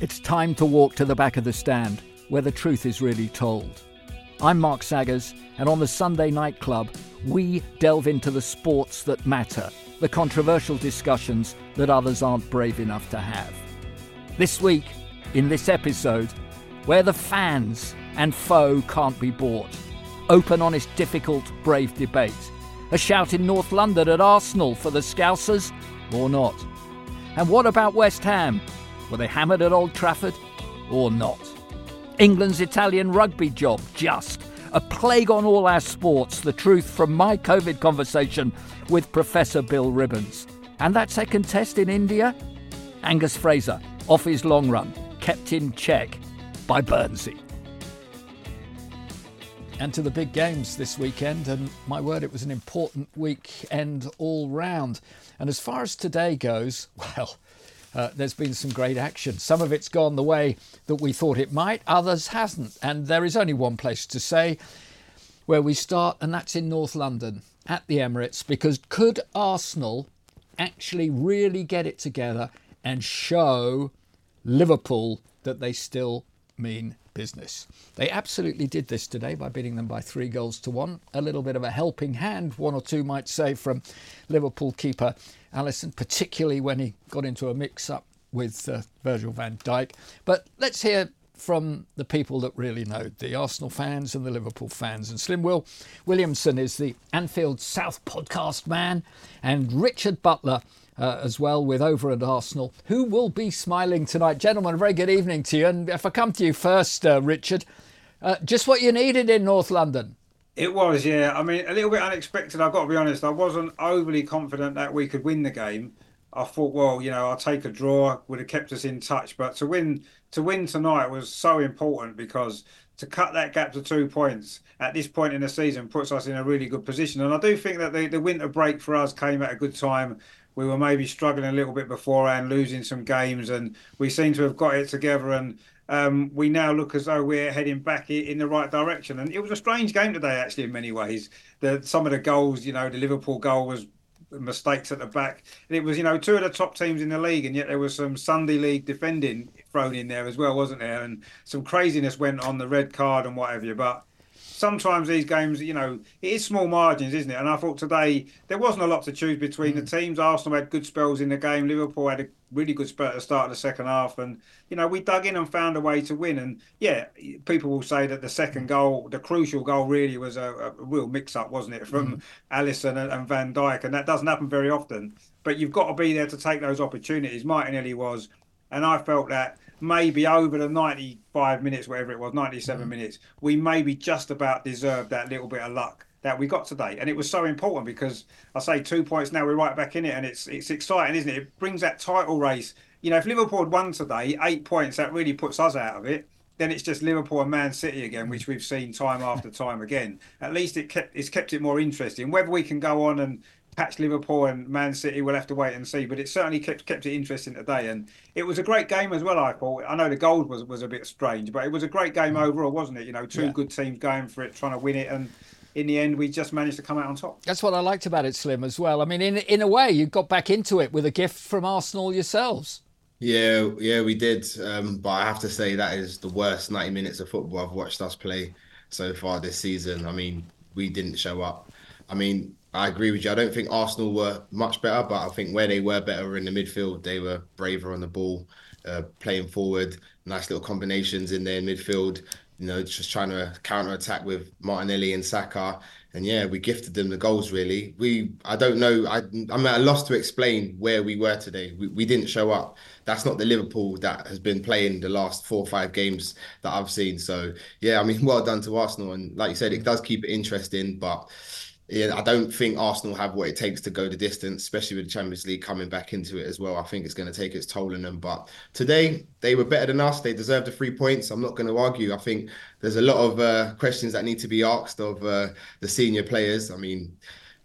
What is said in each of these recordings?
It's time to walk to the back of the stand where the truth is really told. I'm Mark Saggers, and on the Sunday Night Club, we delve into the sports that matter, the controversial discussions that others aren't brave enough to have. This week, in this episode, where the fans and foe can't be bought. Open, honest, difficult, brave debate. A shout in North London at Arsenal for the Scousers, or not? And what about West Ham? Were they hammered at Old Trafford, or not? England's Italian rugby job, just. A plague on all our sports, the truth from my COVID conversation with Professor Bill Ribbans. And that second test in India? Angus Fraser, off his long run, kept in check by Burnsy. And to the big games this weekend, and my word, it was an important weekend all round. And as far as today goes, well, uh, there's been some great action. Some of it's gone the way that we thought it might, others hasn't. And there is only one place to say where we start, and that's in North London at the Emirates, because could Arsenal actually really get it together and show Liverpool that they still mean business. They absolutely did this today by beating them by three goals to one. A little bit of a helping hand, one or two might say, from Liverpool keeper Alisson, particularly when he got into a mix up with uh, Virgil van Dijk. But let's hear from the people that really know the Arsenal fans and the Liverpool fans. And Slim Will Williamson is the Anfield South podcast man, and Richard Butler. Uh, as well with over at Arsenal, who will be smiling tonight. Gentlemen, a very good evening to you. And if I come to you first, uh, Richard, uh, just what you needed in North London. It was, yeah. I mean, a little bit unexpected. I've got to be honest. I wasn't overly confident that we could win the game. I thought, well, you know, I'll take a draw. Would have kept us in touch, but to win, to win tonight was so important because to cut that gap to two points at this point in the season puts us in a really good position. And I do think that the, the winter break for us came at a good time we were maybe struggling a little bit beforehand, losing some games, and we seem to have got it together. And um, we now look as though we're heading back in the right direction. And it was a strange game today, actually, in many ways. The, some of the goals, you know, the Liverpool goal was mistakes at the back. And it was, you know, two of the top teams in the league, and yet there was some Sunday league defending thrown in there as well, wasn't there? And some craziness went on the red card and whatever. But sometimes these games, you know, it is small margins, isn't it? And I thought today there wasn't a lot to choose between mm. the teams. Arsenal had good spells in the game. Liverpool had a really good spell at the start of the second half, and you know we dug in and found a way to win. And yeah, people will say that the second goal, the crucial goal, really was a, a real mix-up, wasn't it, from mm. Alisson and, and Van Dijk? And that doesn't happen very often. But you've got to be there to take those opportunities. Martinelli was, and I felt that maybe over the 95 minutes, whatever it was, 97 mm-hmm. minutes, we maybe just about deserved that little bit of luck that we got today. And it was so important because I say two points now, we're right back in it, and it's it's exciting, isn't it? It brings that title race. You know, if Liverpool had won today, eight points, that really puts us out of it. Then it's just Liverpool and Man City again, which we've seen time after time again. At least it kept it's kept it more interesting. Whether we can go on and patch Liverpool and Man City, we'll have to wait and see. But it certainly kept kept it interesting today, and it was a great game as well. I thought. I know the goal was was a bit strange, but it was a great game mm. overall, wasn't it? You know, two yeah. good teams going for it, trying to win it, and in the end, we just managed to come out on top. That's what I liked about it, Slim, as well. I mean, in in a way, you got back into it with a gift from Arsenal yourselves. Yeah, yeah, we did. Um, but I have to say that is the worst ninety minutes of football I've watched us play so far this season. I mean, we didn't show up. I mean, I agree with you. I don't think Arsenal were much better, but I think where they were better in the midfield, they were braver on the ball, uh, playing forward, nice little combinations in there in midfield. You know, just trying to counter attack with Martinelli and Saka, and yeah, we gifted them the goals. Really, we I don't know. I I'm at a loss to explain where we were today. We, we didn't show up. That's not the Liverpool that has been playing the last four or five games that I've seen. So yeah, I mean, well done to Arsenal, and like you said, it does keep it interesting, but yeah, I don't think Arsenal have what it takes to go the distance, especially with the Champions League coming back into it as well. I think it's going to take its toll on them. But today they were better than us. They deserved the three points. I'm not going to argue. I think there's a lot of uh, questions that need to be asked of uh, the senior players. I mean,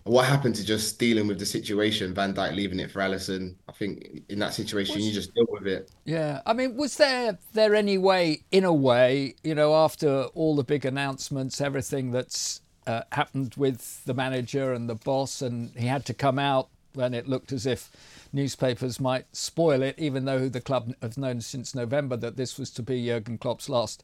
what happened to just dealing with the situation? Van Dijk leaving it for Alisson. I think in that situation, was, you just deal with it. Yeah, I mean, was there there any way, in a way, you know, after all the big announcements, everything that's uh, happened with the manager and the boss, and he had to come out when it looked as if newspapers might spoil it, even though the club have known since November that this was to be Jurgen Klopp's last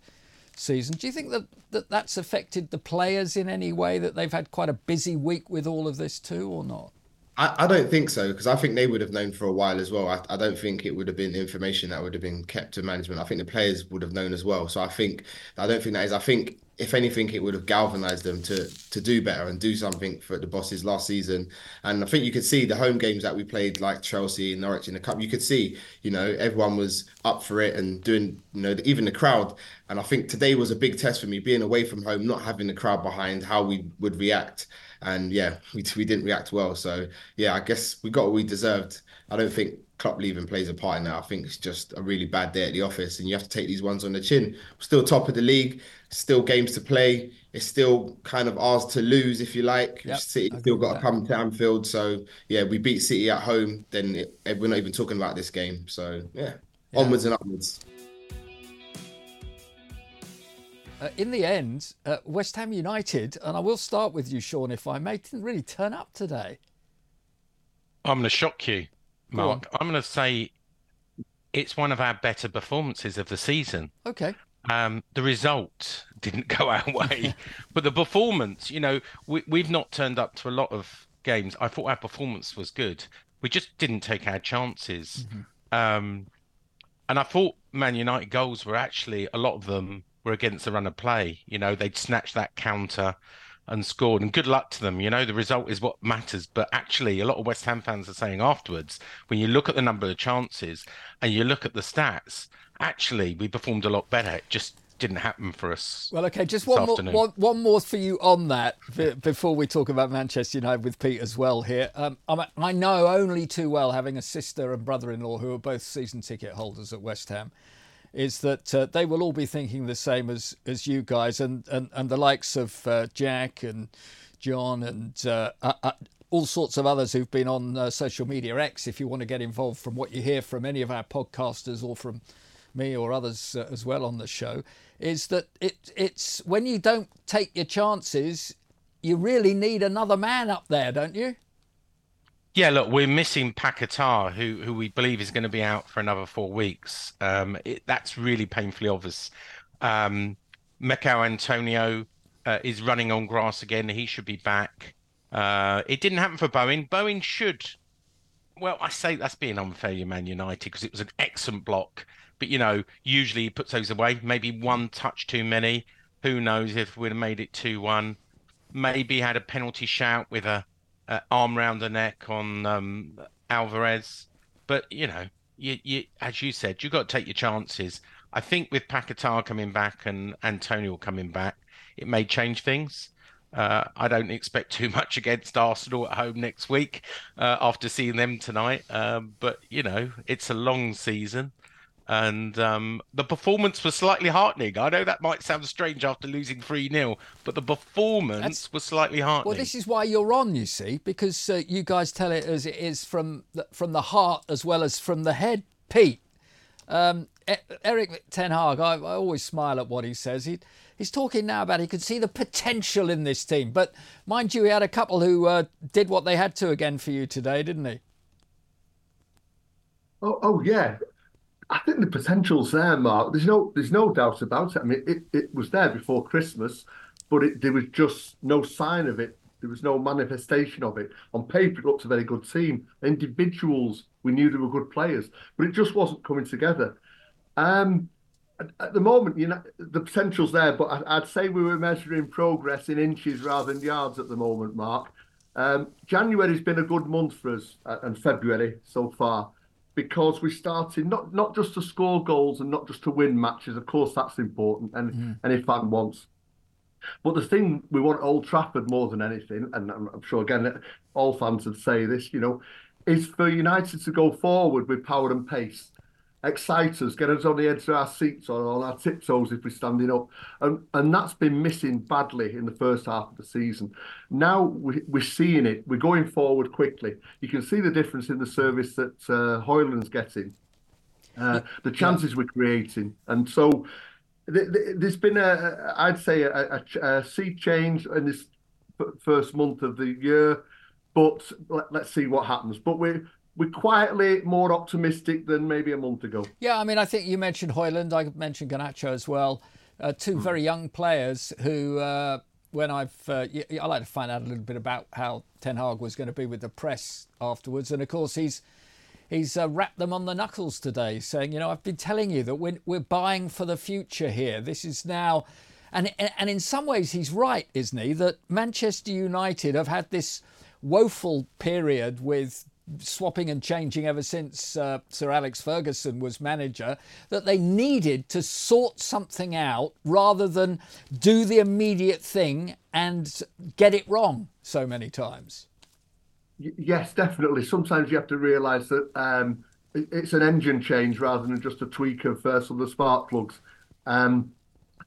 season. Do you think that, that that's affected the players in any way, that they've had quite a busy week with all of this too, or not? I, I don't think so because I think they would have known for a while as well. I, I don't think it would have been information that would have been kept to management. I think the players would have known as well. So I think I don't think that is. I think if anything, it would have galvanized them to to do better and do something for the bosses last season. And I think you could see the home games that we played, like Chelsea and Norwich in the cup. You could see, you know, everyone was up for it and doing, you know, even the crowd. And I think today was a big test for me, being away from home, not having the crowd behind, how we would react. And yeah, we we didn't react well. So yeah, I guess we got what we deserved. I don't think Klopp leaving plays a part in that. I think it's just a really bad day at the office, and you have to take these ones on the chin. We're still top of the league, still games to play. It's still kind of ours to lose, if you like. Yep, City still got to come to Anfield, so yeah, we beat City at home. Then it, we're not even talking about this game. So yeah, yeah. onwards and upwards. Uh, in the end, uh, West Ham United, and I will start with you, Sean, if I may, didn't really turn up today. I'm going to shock you. Mark. I'm going to say it's one of our better performances of the season. Okay. Um, the result didn't go our way, but the performance, you know, we, we've not turned up to a lot of games. I thought our performance was good. We just didn't take our chances. Mm-hmm. Um, and I thought Man United goals were actually, a lot of them were against the run of play. You know, they'd snatch that counter and scored. And good luck to them. You know, the result is what matters. But actually, a lot of West Ham fans are saying afterwards, when you look at the number of chances and you look at the stats, actually, we performed a lot better. It just didn't happen for us. Well, okay, just one more, one, one, more for you on that before we talk about Manchester United with Pete as well here. Um, I know only too well, having a sister and brother in law who are both season ticket holders at West Ham is that uh, they will all be thinking the same as, as you guys and, and, and the likes of uh, Jack and John and uh, uh, uh all sorts of others who've been on uh, social media X. If you want to get involved from what you hear from any of our podcasters or from me or others as well on the show, is that it, it's when you don't take your chances, you really need another man up there, don't you? Yeah, look, we're missing Paquetá, who who we believe is going to be out for another four weeks. Um, it, that's really painfully obvious. Um, Michail Antonio uh, is running on grass again. He should be back. Uh, it didn't happen for Bowen. Bowen should. Well, I say that's being unfair, you Man United, because it was an excellent block. But you know, usually he puts those away. Maybe one touch too many. Who knows if we'd have made it two one? Maybe had a penalty shout with a uh, arm round the neck on um, Alvarez. But you know, you, you as you said, you've got to take your chances. I think with Paquetá coming back and Antonio coming back, it may change things. Uh, I don't expect too much against Arsenal at home next week uh, after seeing them tonight. Um, but you know, it's a long season and um, the performance was slightly heartening. I know that might sound strange after losing 3 0, but the performance That's, was slightly heartening. Well, this is why you're on, you see, because uh, you guys tell it as it is from the, from the heart as well as from the head. Pete, um, Erik Ten Hag, I, I, always smile at what he says. He, he's talking now about he could see the potential in this team. But mind you, he had a couple who uh, did what they had to again for you today, didn't he? Oh, oh yeah. I think the potential's there, Mark. There's no there's no doubt about it. I mean, it, it was there before Christmas, but it, there was just no sign of it. There was no manifestation of it. On paper, it looked a very good team. Individuals, we knew they were good players, but it just wasn't coming together. Um, at, at the moment, you know, the potential's there, but I, would say we were measuring progress in inches rather than yards at the moment, Mark. Um, January's been a good month for us, uh, and February so far because we started not not just to score goals and not just to win matches. Of course, that's important, and mm. any fan wants. But the thing we want Old Trafford more than anything, and I'm, I'm sure again all fans would say this, you know, is for United to go forward with power and pace excite us, get us on the edge of our seats or on our tiptoes if we're standing up. And, and that's been missing badly in the first half of the season. Now we, we're seeing it. We're going forward quickly. You can see the difference in the service that uh, Højlund's getting, uh, the chances yeah. we're creating. And so th- th- there's been, a, I'd say, a, a, a sea change in this first month of the year. But let, us see what happens. But we're we're quietly more optimistic than maybe a month ago. Yeah, I mean, I think you mentioned Højlund, I mentioned Garnacho as well. Uh, two mm. very young players who, uh, when I've, uh, I like to find out a little bit about how Ten Hag was going to be with the press afterwards, and of course he's he's uh, rapped them on the knuckles today, saying, you know, I've been telling you that we're we're buying for the future here. This is now. And, and in some ways, he's right, isn't he? That Manchester United have had this woeful period with swapping and changing ever since uh, Sir Alex Ferguson was manager, that they needed to sort something out rather than do the immediate thing and get it wrong so many times. Yes, definitely. Sometimes you have to realise that um, it's an engine change rather than just a tweak of uh, some of the spark plugs. Um,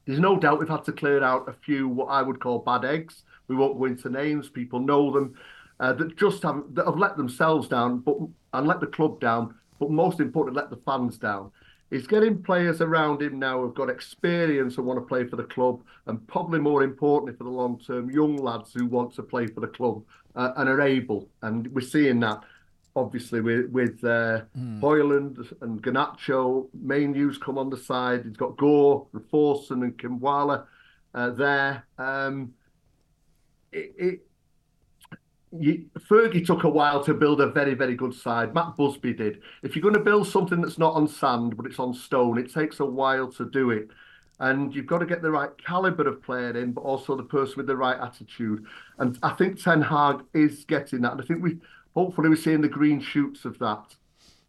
there's no doubt we've had to clear out a few what I would call bad eggs. We won't go into names; people know them uh, that just have that have let themselves down, but and let the club down, but most importantly, let the fans down. He's getting players around him now who've got experience and want to play for the club, and probably more importantly for the long term, young lads who want to play for the club uh, and are able. And we're seeing that obviously with with uh, mm. Højlund and Garnacho. Mainoo's come on the side. He's got Gore, Forson, and Kambwala uh, there. Um, it, it, you, Fergie took a while to build a very, very good side. Matt Busby did. If you're going to build something that's not on sand, but it's on stone, it takes a while to do it. And you've got to get the right caliber of player in, but also the person with the right attitude. And I think Ten Hag is getting that. And I think we, hopefully, we're seeing the green shoots of that.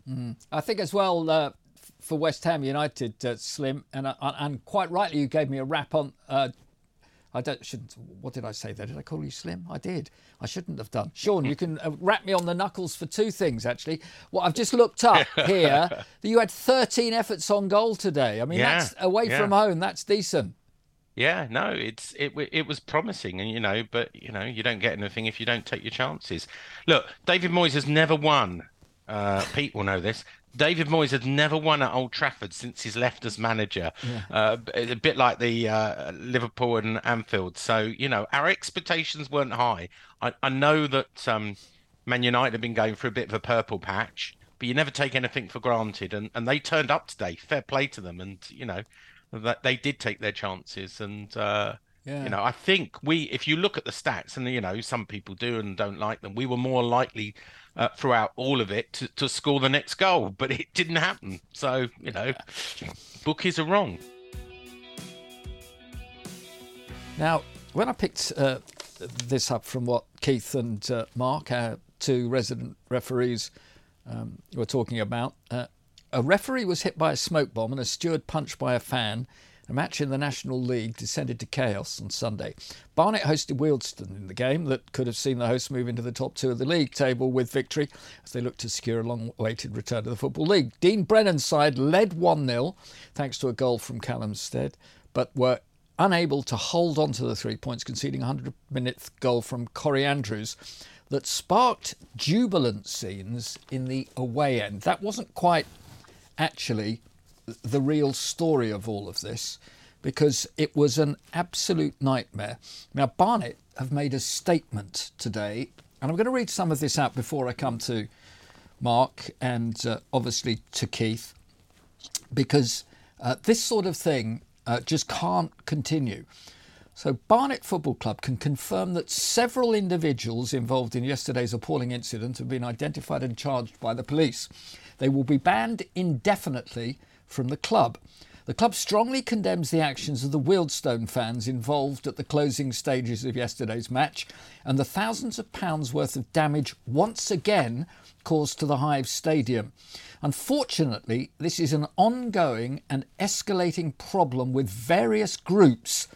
Mm. I think as well uh, for West Ham United, uh, Slim, and uh, and quite rightly, you gave me a rap on uh, I don't shouldn't. What did I say there? Did I call you slim? I did. I shouldn't have done. Sean, you can uh, rap me on the knuckles for two things actually. Well, I've just looked up here that you had 13 efforts on goal today. I mean, yeah, that's away yeah. from home. That's decent. Yeah, no, it's it it was promising, and you know, but you know, you don't get anything if you don't take your chances. Look, David Moyes has never won. Uh, Pete will know this. David Moyes had never won at Old Trafford since he's left as manager. Yeah. Uh, a bit like the uh, Liverpool and Anfield. So you know our expectations weren't high. I, I know that um, Man United have been going through a bit of a purple patch, but you never take anything for granted. And, and they turned up today. Fair play to them. And you know that they did take their chances. And uh, yeah. you know I think we, if you look at the stats, and you know some people do and don't like them, we were more likely uh, throughout all of it to, to score the next goal, but it didn't happen. So, you know, bookies are wrong. Now, when I picked uh, this up from what Keith and uh, Mark, our two resident referees, um, were talking about, uh, a referee was hit by a smoke bomb and a steward punched by a fan a match in the National League descended to chaos on Sunday. Barnet hosted Wealdstone in the game that could have seen the hosts move into the top two of the league table with victory as they looked to secure a long awaited return to the Football League. Dean Brennan's side led 1 0 thanks to a goal from Callum Stead, but were unable to hold on to the three points, conceding a 100 minute goal from Corey Andrews that sparked jubilant scenes in the away end. That wasn't quite actually the real story of all of this because it was an absolute nightmare. Now, Barnet have made a statement today, and I'm going to read some of this out before I come to Mark and uh, obviously to Keith, because uh, this sort of thing uh, just can't continue. So, Barnet Football Club can confirm that several individuals involved in yesterday's appalling incident have been identified and charged by the police. They will be banned indefinitely from the club. The club strongly condemns the actions of the Wealdstone fans involved at the closing stages of yesterday's match and the thousands of pounds worth of damage once again caused to the Hive Stadium. Unfortunately, this is an ongoing and escalating problem with various groups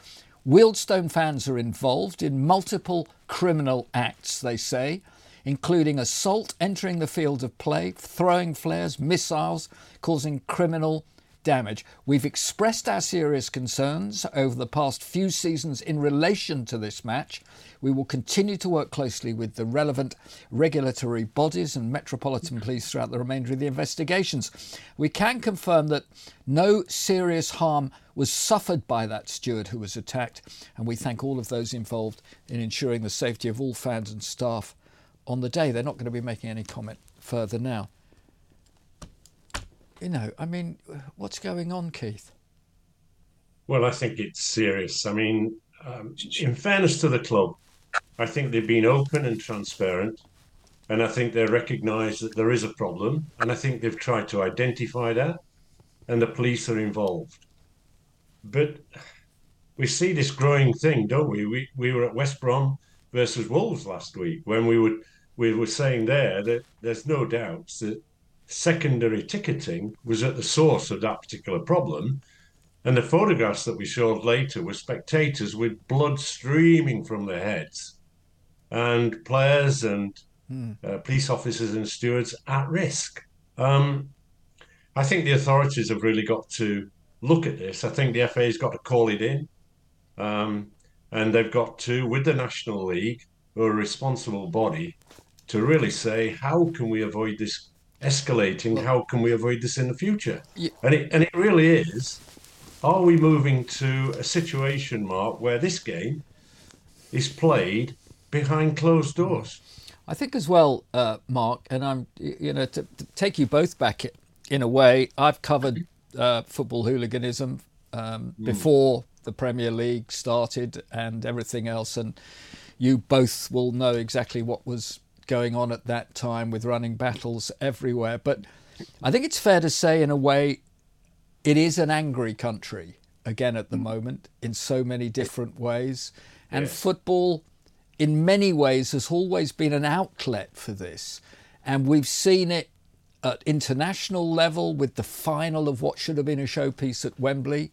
Wealdstone fans are involved in multiple criminal acts, they say, including assault, entering the field of play, throwing flares, missiles, causing criminal damage. We've expressed our serious concerns over the past few seasons in relation to this match. We will continue to work closely with the relevant regulatory bodies and Metropolitan Police throughout the remainder of the investigations. We can confirm that no serious harm was suffered by that steward who was attacked, and we thank all of those involved in ensuring the safety of all fans and staff on the day. They're not going to be making any comment further now. You know, I mean, what's going on, Keith? Well, I think it's serious. I mean, um, in fairness to the club, I think they've been open and transparent, and I think they recognise that there is a problem, and I think they've tried to identify that, and the police are involved. But we see this growing thing, don't we? We we were at West Brom versus Wolves last week when we would we were saying there that there's no doubt that secondary ticketing was at the source of that particular problem. And the photographs that we showed later were spectators with blood streaming from their heads and players and mm. uh, police officers and stewards at risk. Um, I think the authorities have really got to look at this. I think the FA's got to call it in. Um, and they've got to, with the National League, who are a responsible body, to really say how can we avoid this escalating? How can we avoid this in the future? Yeah. And it and it really is. Are we moving to a situation, Mark, where this game is played behind closed doors? I think as well, uh, Mark, and I'm you know to, to, take you both back in a way. I've covered uh, football hooliganism um, mm. before the Premier League started and everything else, and you both will know exactly what was going on at that time with running battles everywhere. But I think it's fair to say, in a way, it is an angry country again at the moment in so many different ways. And yes. football, in many ways, has always been an outlet for this. And we've seen it at international level with the final of what should have been a showpiece at Wembley.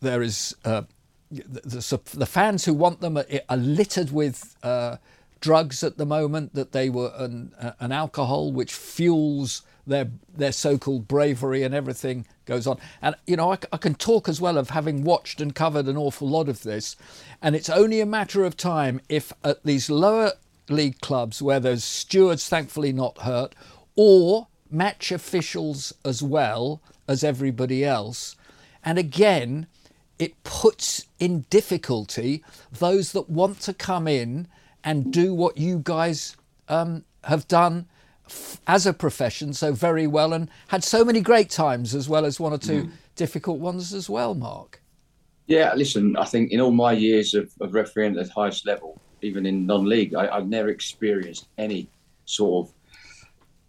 There is uh, the, the, the, fans who want them are, are littered with uh, drugs at the moment, that they were an, an alcohol which fuels their their so-called bravery and everything goes on. And you know, I, I, can talk as well of having watched and covered an awful lot of this, and it's only a matter of time if at these lower league clubs where there's stewards, thankfully not hurt, or match officials as well as everybody else, and again. It puts in difficulty those that want to come in and do what you guys um, have done f- as a profession so very well and had so many great times as well as one or two mm. difficult ones as well, Mark. Yeah, listen, I think in all my years of, of refereeing at the highest level, even in non-league, I, have never experienced any sort of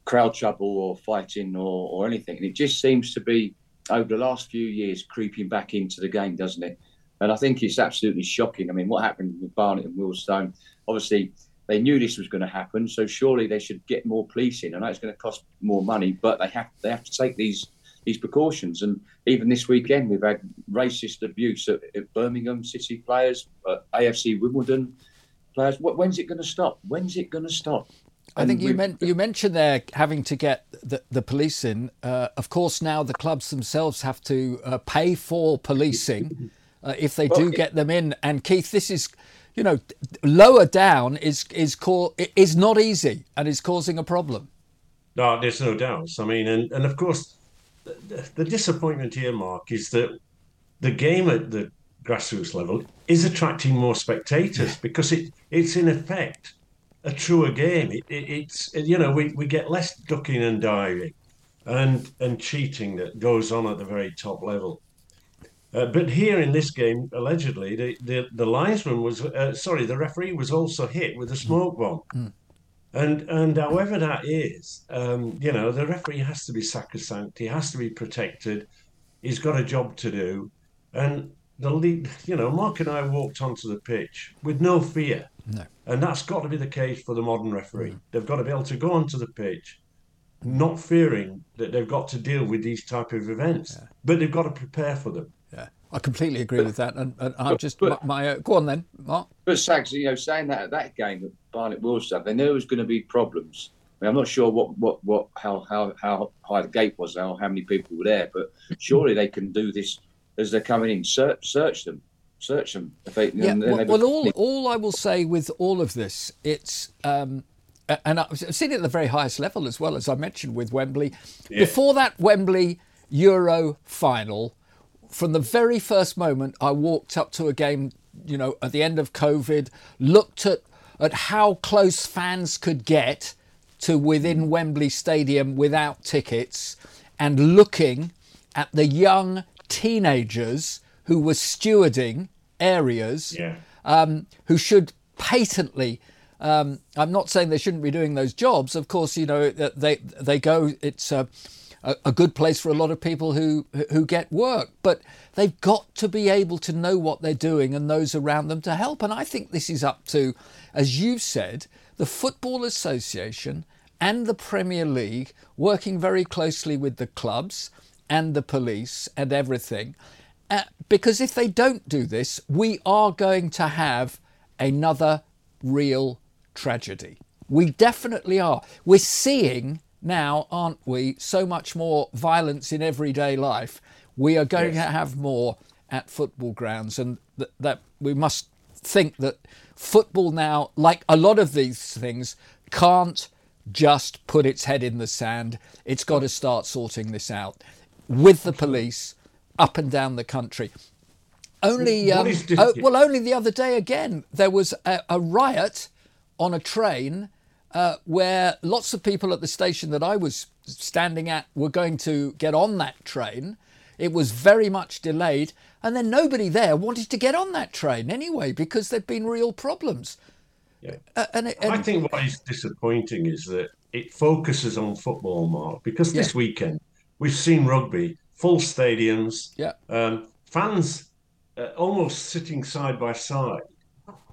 crowd trouble or fighting or, or anything. And it just seems to be over the last few years creeping back into the game, doesn't it? And I think it's absolutely shocking. I mean, what happened with Barnet and Wealdstone? Obviously, they knew this was going to happen, so surely they should get more police in. I know it's going to cost more money, but they have they have to take these these precautions. And even this weekend, we've had racist abuse at, at Birmingham City players, at AFC Wimbledon players. When's it going to stop? When's it going to stop? I think you, meant, you mentioned there having to get the, the police in. Uh, of course, now the clubs themselves have to uh, pay for policing uh, if they do get them in. And Keith, this is, you know, lower down is is co- is not easy and is causing a problem. No, there's no doubt. I mean, and, and of course, the, the disappointment here, Mark, is that the game at the grassroots level is attracting more spectators because it it's in effect a truer game. It, it, it's you know we, we get less ducking and diving and and cheating that goes on at the very top level. Uh, but here in this game, allegedly, the, the, the linesman was, uh, sorry, the referee was also hit with a smoke bomb. Mm. And and however that is, um, you know, the referee has to be sacrosanct. He has to be protected. He's got a job to do. And the lead, you know, Mark and I walked onto the pitch with no fear. No. And that's got to be the case for the modern referee. Mm. They've got to be able to go onto the pitch not fearing that they've got to deal with these type of events, yeah. but they've got to prepare for them. I completely agree with that, and, and I'm just but, my, my uh, go on then, Mark. But Sags, you know, saying that at that game at Barnet Wealdstone, they knew there was going to be problems. I am not sure what, what, what, how, how, how high the gate was, or how many people were there, but surely they can do this as they're coming in. Search, search them, search them. They, yeah. Well, well, all, all I will say with all of this, it's um, and I've seen it at the very highest level as well as I mentioned with Wembley. Yeah. Before that Wembley Euro final, from the very first moment I walked up to a game, you know, at the end of COVID, looked at at how close fans could get to within Wembley Stadium without tickets, and looking at the young teenagers who were stewarding areas, yeah. um, who should patently um, I'm not saying they shouldn't be doing those jobs. Of course, you know they they go. It's a, a good place for a lot of people who who get work, but they've got to be able to know what they're doing and those around them to help. And I think this is up to, as you've said, the Football Association and the Premier League working very closely with the clubs and the police and everything. Uh, because if they don't do this, we are going to have another real tragedy. We definitely are. We're seeing now, aren't we, so much more violence in everyday life. We are going yes. to have more at football grounds, and th- that we must think that football now, like a lot of these things, can't just put its head in the sand. It's got to start sorting this out with the police up and down the country. Only, um, oh, well, only the other day again, there was a, a riot on a train uh, where lots of people at the station that I was standing at were going to get on that train. It was very much delayed, and then nobody there wanted to get on that train anyway because there'd been real problems. Yeah. Uh, and, it, and, I think what is disappointing is that it focuses on football more because this yeah. weekend we've seen rugby, full stadiums, yeah. um, fans uh, almost sitting side by side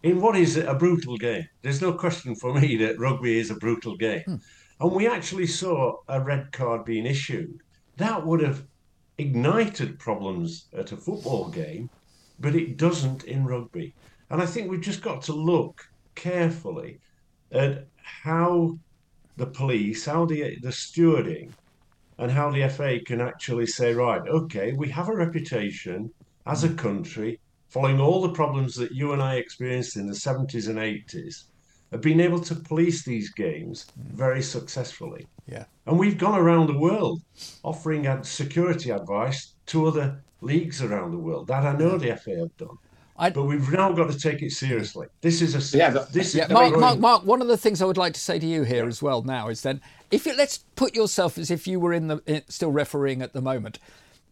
in what is a brutal game. There's no question for me that rugby is a brutal game. Hmm. And we actually saw a red card being issued. That would have ignited problems at a football game, but it doesn't in rugby. And I think we've just got to look carefully at how the police, how the, the stewarding, and how the FA can actually say, right, okay, we have a reputation as a country following all the problems that you and I experienced in the 70s and 80s, have been able to police these games very successfully. Yeah. And we've gone around the world offering security advice to other leagues around the world. That I know the FA have done. I'd... But we've now got to take it seriously. This is a yeah. This yeah. Is Mark, Mark, Mark. One of the things I would like to say to you here yeah. as well now is then, if you let's put yourself as if you were in the in, still refereeing at the moment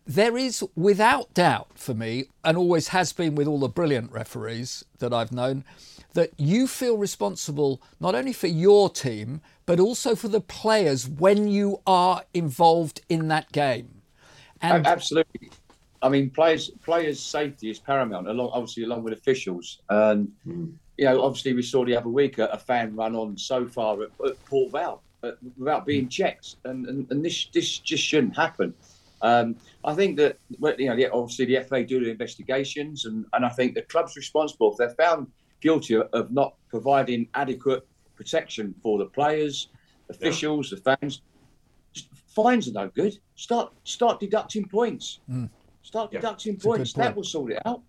there is, without doubt, for me, and always has been with all the brilliant referees that I've known, that you feel responsible not only for your team, but also for the players when you are involved in that game. And Absolutely. I mean, players players' safety is paramount, along obviously along with officials. And mm. you know, obviously, we saw the other week a, a fan run on so far at, at Port Vale uh, without being checked, and, and and this this just shouldn't happen. Um, I think that you know, obviously the FA do the investigations, and, and I think the club's responsible if they're found guilty of not providing adequate protection for the players, officials, yeah. the fans. Fines are no good. Start start deducting points. Mm. Start yeah. deducting points. That will sort it out.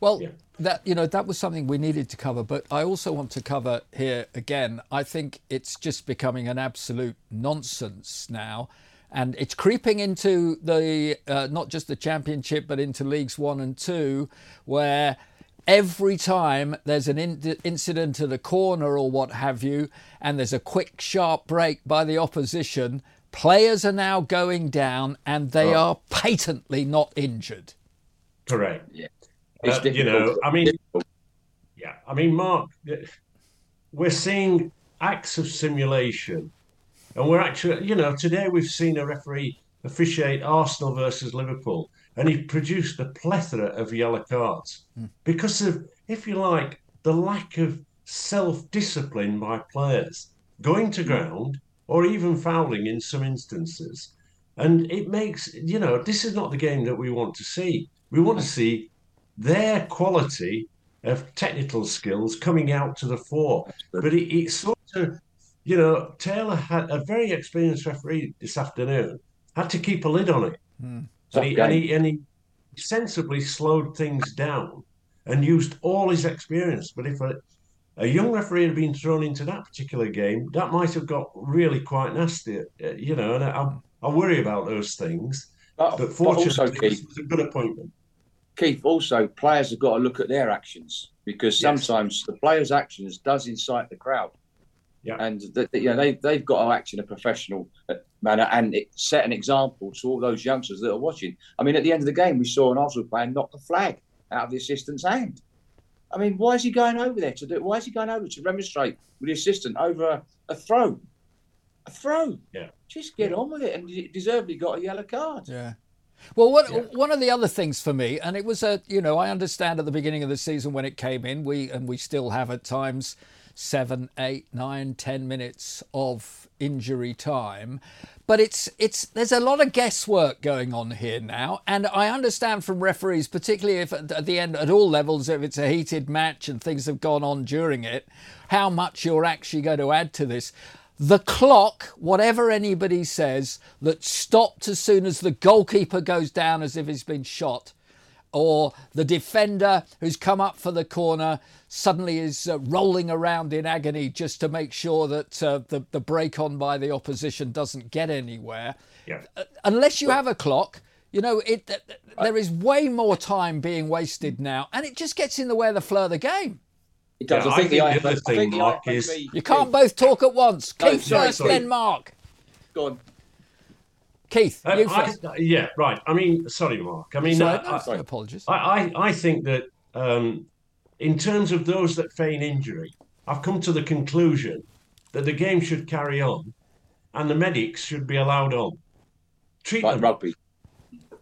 Well, yeah. that you know that was something we needed to cover, but I also want to cover here again. I think it's just becoming an absolute nonsense now and it's creeping into the uh, not just the championship but into leagues one and two where every time there's an in- incident at a corner or what have you and there's a quick sharp break by the opposition players are now going down and they oh. are patently not injured. Correct. Yeah. Uh, you know i mean yeah i mean mark we're seeing acts of simulation and we're actually, you know, today we've seen a referee officiate Arsenal versus Liverpool, and he produced a plethora of yellow cards mm. because of, if you like, the lack of self discipline by players going to ground or even fouling in some instances. And it makes, you know, this is not the game that we want to see. We want to see their quality of technical skills coming out to the fore. But it, it sort of, you know, Taylor had a very experienced referee this afternoon, had to keep a lid on it. Hmm. And, he, and, he, and he sensibly slowed things down and used all his experience. But if a, a young referee had been thrown into that particular game, that might have got really quite nasty, uh, you know. And I, I worry about those things. But, But but fortunately, also, it Keith, was a good appointment. Keith, also players have got to look at their actions because Yes. sometimes the players' actions does incite the crowd. Yeah. And th- th- you know they they've got to act in a professional uh, manner and it set an example to all those youngsters that are watching. I mean, at the end of the game, we saw an Arsenal player knock the flag out of the assistant's hand. I mean, why is he going over there to do? Why is he going over to remonstrate with the assistant over a, a throw? A throw. Yeah. Just get on with it, and he deservedly got a yellow card. Yeah. Well, what, Yeah. one of the other things for me, and it was a, you know, I understand at the beginning of the season when it came in, we and we still have at times seven, eight, nine, ten minutes of injury time, but it's it's there's a lot of guesswork going on here now, and I understand from referees, particularly if at the end at all levels, if it's a heated match and things have gone on during it, how much you're actually going to add to this. The clock, whatever anybody says, that stopped as soon as the goalkeeper goes down as if he's been shot, or the defender who's come up for the corner suddenly is uh, rolling around in agony just to make sure that uh, the, the break on by the opposition doesn't get anywhere. Yeah. Uh, unless you have a clock, you know, it th- th- there is way more time being wasted now, and it just gets in the way of the flow of the game. It does. Yeah, I I think, think the, the IFA other I think thing, the Mark, is- You can't both talk at once. No, Keith sorry, first, sorry. then Mark. Go on. Keith, Um, you I- first. yeah, right. I mean, sorry, Mark. I mean, Sorry, I- no, apologies. I, I, I think that um, in terms of those that feign injury, I've come to the conclusion that the game should carry on and the medics should be allowed on. Treat Like them rugby.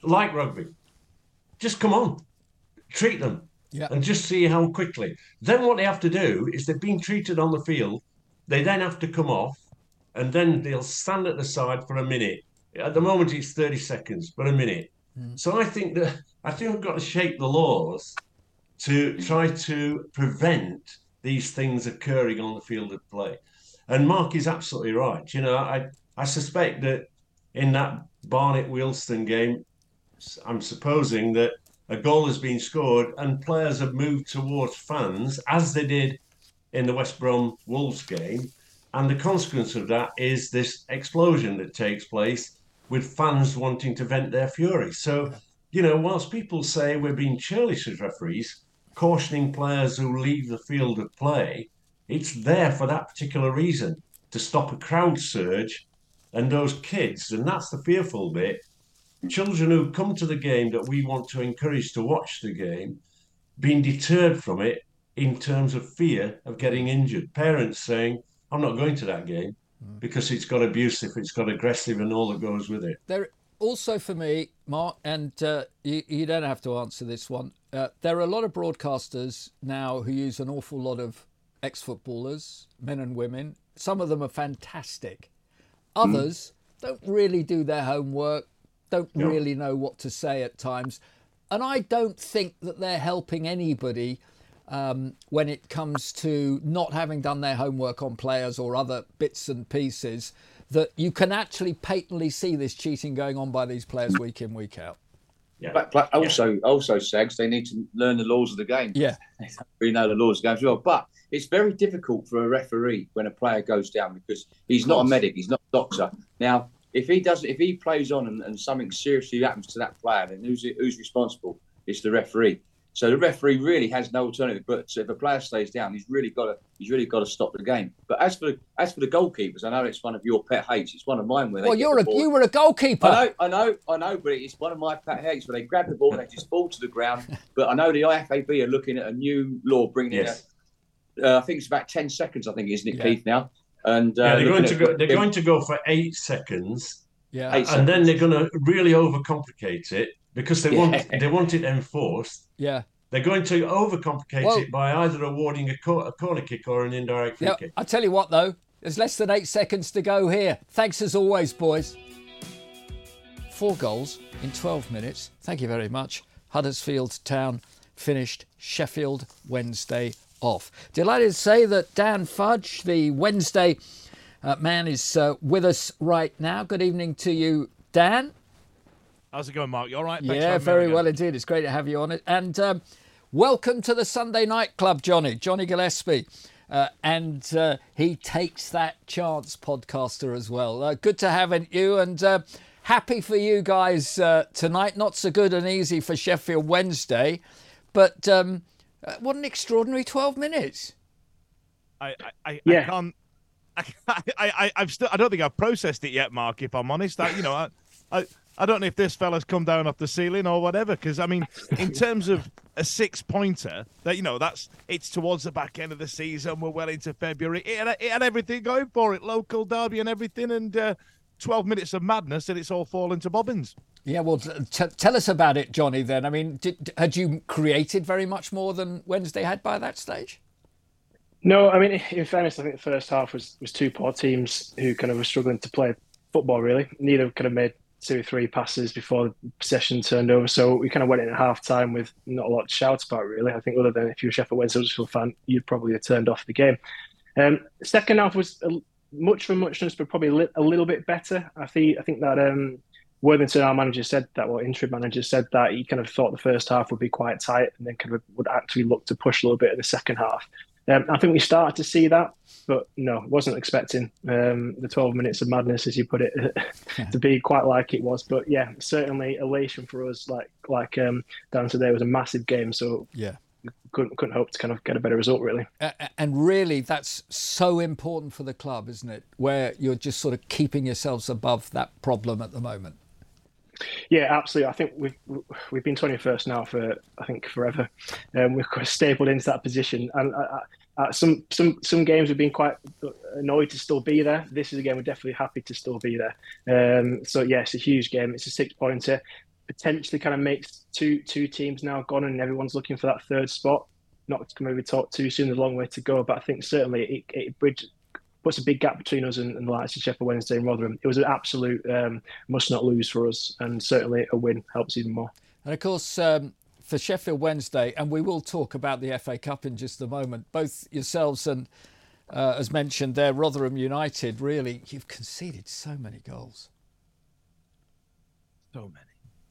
like rugby. Just come on, treat them, Yeah. and just see how quickly. Then what they have to do is they've been treated on the field. They then have to come off, and then they'll stand at the side for a minute. At the moment, it's thirty seconds, but a minute. Hmm. So I think that I think we've got to shape the laws to try to prevent these things occurring on the field of play. And Mark is absolutely right. You know, I I suspect that in that Barnet Wealdstone game, I'm supposing that a goal has been scored and players have moved towards fans as they did in the West Brom Wolves game. And the consequence of that is this explosion that takes place with fans wanting to vent their fury. So, you know, whilst people say we're being churlish as referees, cautioning players who leave the field of play, it's there for that particular reason to stop a crowd surge and those kids, and that's the fearful bit. Children who come to the game that we want to encourage to watch the game being deterred from it in terms of fear of getting injured. Parents saying, I'm not going to that game because it's got abusive, it's got aggressive, and all that goes with it. There also for me, Mark, and uh, you, you don't have to answer this one. Uh, there are a lot of broadcasters now who use an awful lot of ex-footballers, men and women. Some of them are fantastic. Others don't really do their homework, don't No. really know what to say at times, and I don't think that they're helping anybody um, when it comes to not having done their homework on players or other bits and pieces. That you can actually patently see this cheating going on by these players week in, week out. Yeah. But, but also, also, Sags, they need to learn the laws of the game. Yeah. we know the laws of the game as well. But it's very difficult for a referee when a player goes down because he's not a medic, he's not a doctor. Now, if he doesn't, if he plays on and, and something seriously happens to that player, then who's who's responsible? It's the referee. So the referee really has no alternative. But if a player stays down, he's really got to he's really got to stop the game. But as for the, as for the goalkeepers, I know it's one of your pet hates. It's one of mine where Well, you're a ball. you were a goalkeeper. I know, I know, I know, but it's one of my pet hates where they grab the ball and they just fall to the ground. But I know the IFAB are looking at a new law bringing Yes. in. A, uh, I think it's about ten seconds. I think, isn't it, Yeah. Keith? Now, and uh, Yeah, they're going to go. They're going to go for eight seconds, Yeah. Eight and then they're going to really overcomplicate it because they want they want it enforced. Yeah. They're going to overcomplicate Well- it by either awarding a, cor- a corner kick or an indirect free Yeah. kick. I tell you what, though, there's less than eight seconds to go here. Thanks as always, boys. four goals in 12 minutes. Thank you very much. Huddersfield Town finished Sheffield Wednesday off. Delighted to say that Dan Fudge, the Wednesday uh, man, is uh, with us right now. Good evening to you, Dan. How's it going, Mark? You all right? Thanks yeah, very well indeed. It's great to have you on it. And um, welcome to the Sunday Night Club, Johnny. Johnny Gillespie. Uh, and uh, he takes that chance, podcaster as well. Uh, good to have you, and uh, happy for you guys uh, tonight. Not so good and easy for Sheffield Wednesday, but um, uh, what an extraordinary twelve minutes. I, I, yeah. I can't. I, I, I've still. I don't think I've processed it yet, Mark. If I'm honest, I, you know, I, I, I don't know if this fella's come down off the ceiling or whatever. Because I mean, in terms of a six pointer, that you know, that's it's towards the back end of the season. We're well into February. It had, it had everything going for it, local derby and everything, and uh, twelve minutes of madness, and it's all fallen to bobbins. Yeah, well, t- tell us about it, Jonny. Then, I mean, did, had you created very much more than Wednesday had by that stage? No, I mean, in fairness, I think the first half was was two poor teams who kind of were struggling to play football. Really, neither kind of made two or three passes before the possession turned over. So we kind of went in at half time with not a lot to shout about, really. I think, other than if you were Sheffield Wednesday fan, you'd probably have turned off the game. Um, second half was a, much for muchness, but probably a, li- a, little bit better. I think I think that um, Worthington, our manager, said that, or interim manager said that he kind of thought the first half would be quite tight, and then kind of would actually look to push a little bit in the second half. Um, I think we started to see that, but no, wasn't expecting um, the 12 minutes of madness, as you put it, to be quite like it was. But yeah, certainly elation for us. Like like um, Dan today was a massive game, so yeah, couldn't couldn't hope to kind of get a better result really. Uh, and really, that's so important for the club, isn't it? Where you're just sort of keeping yourselves above that problem at the moment. Yeah, absolutely. I think we've we've been 21st now for I think forever, and um, of stapled into that position. And uh, uh, some some some games we've been quite annoyed to still be there. This is a game we're definitely happy to still be there. Um, so yeah, a huge game. It's a six pointer. Potentially, kind of makes two two teams now gone, and everyone's looking for that third spot. Not to maybe talk too soon. There's a long way to go, but I think certainly it, it bridges puts a big gap between us and, and the likes of Sheffield Wednesday and Rotherham. It was an absolute um, must not lose for us, and certainly a win helps even more. And of course, um, for Sheffield Wednesday, and we will talk about the FA Cup in just a moment. Both yourselves and, uh, as mentioned, there, Rotherham United. Really, you've conceded so many goals. So many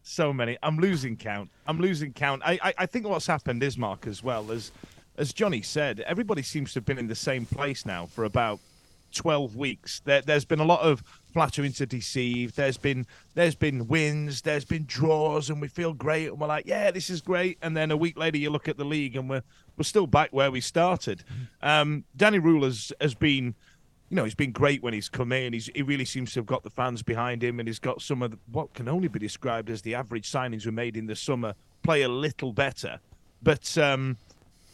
so many. I'm losing count. I'm losing count. I, I, I, think what's happened is Mark as well as as Jonny said. Everybody seems to have been in the same place now for about 12 weeks. There, has been a lot of flattering to deceive. There's been there's been wins, there's been draws, and we feel great, and we're like, yeah, this is great. And then a week later, you look at the league, and we're we're still back where we started. Um, Danny Röhl has, has been. You know, he's been great when he's come in. He's, he really seems to have got the fans behind him, and he's got some of the, what can only be described as the average signings we made in the summer play a little better. But um,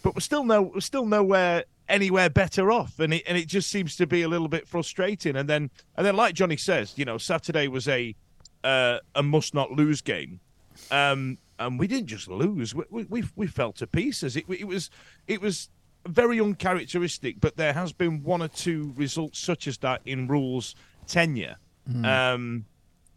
but we're still no we're still nowhere anywhere better off, and it and it just seems to be a little bit frustrating. And then and then, like Jonny says, you know, Saturday was a uh, a must not lose game, um, and we didn't just lose; we we, we fell to pieces. It, it was it was very uncharacteristic, but there has been one or two results such as that in Röhl's tenure mm. um,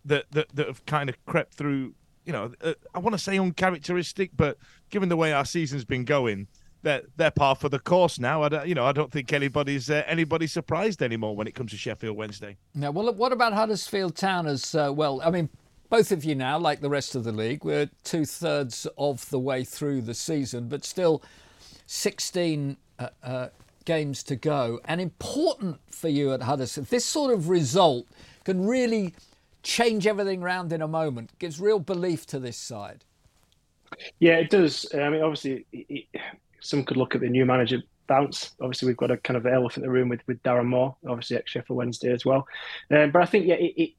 that, that that have kind of crept through. You know, uh, I want to say uncharacteristic, but given the way our season's been going, they're they're par for the course now. I don't, you know, I don't think anybody's uh, anybody surprised anymore when it comes to Sheffield Wednesday. Now, well, what about Huddersfield Town as uh, well? I mean, both of you now, like the rest of the league, we're two thirds of the way through the season, but still, sixteen uh, uh, games to go, and important for you at Huddersfield. This sort of result can really change everything around in a moment. Gives real belief to this side. Yeah, it does. I mean, obviously, it, some could look at the new manager bounce. Obviously, we've got a kind of elephant in the room with, with Darren Moore, obviously ex Sheffield Wednesday as well. Um, but I think, yeah, it,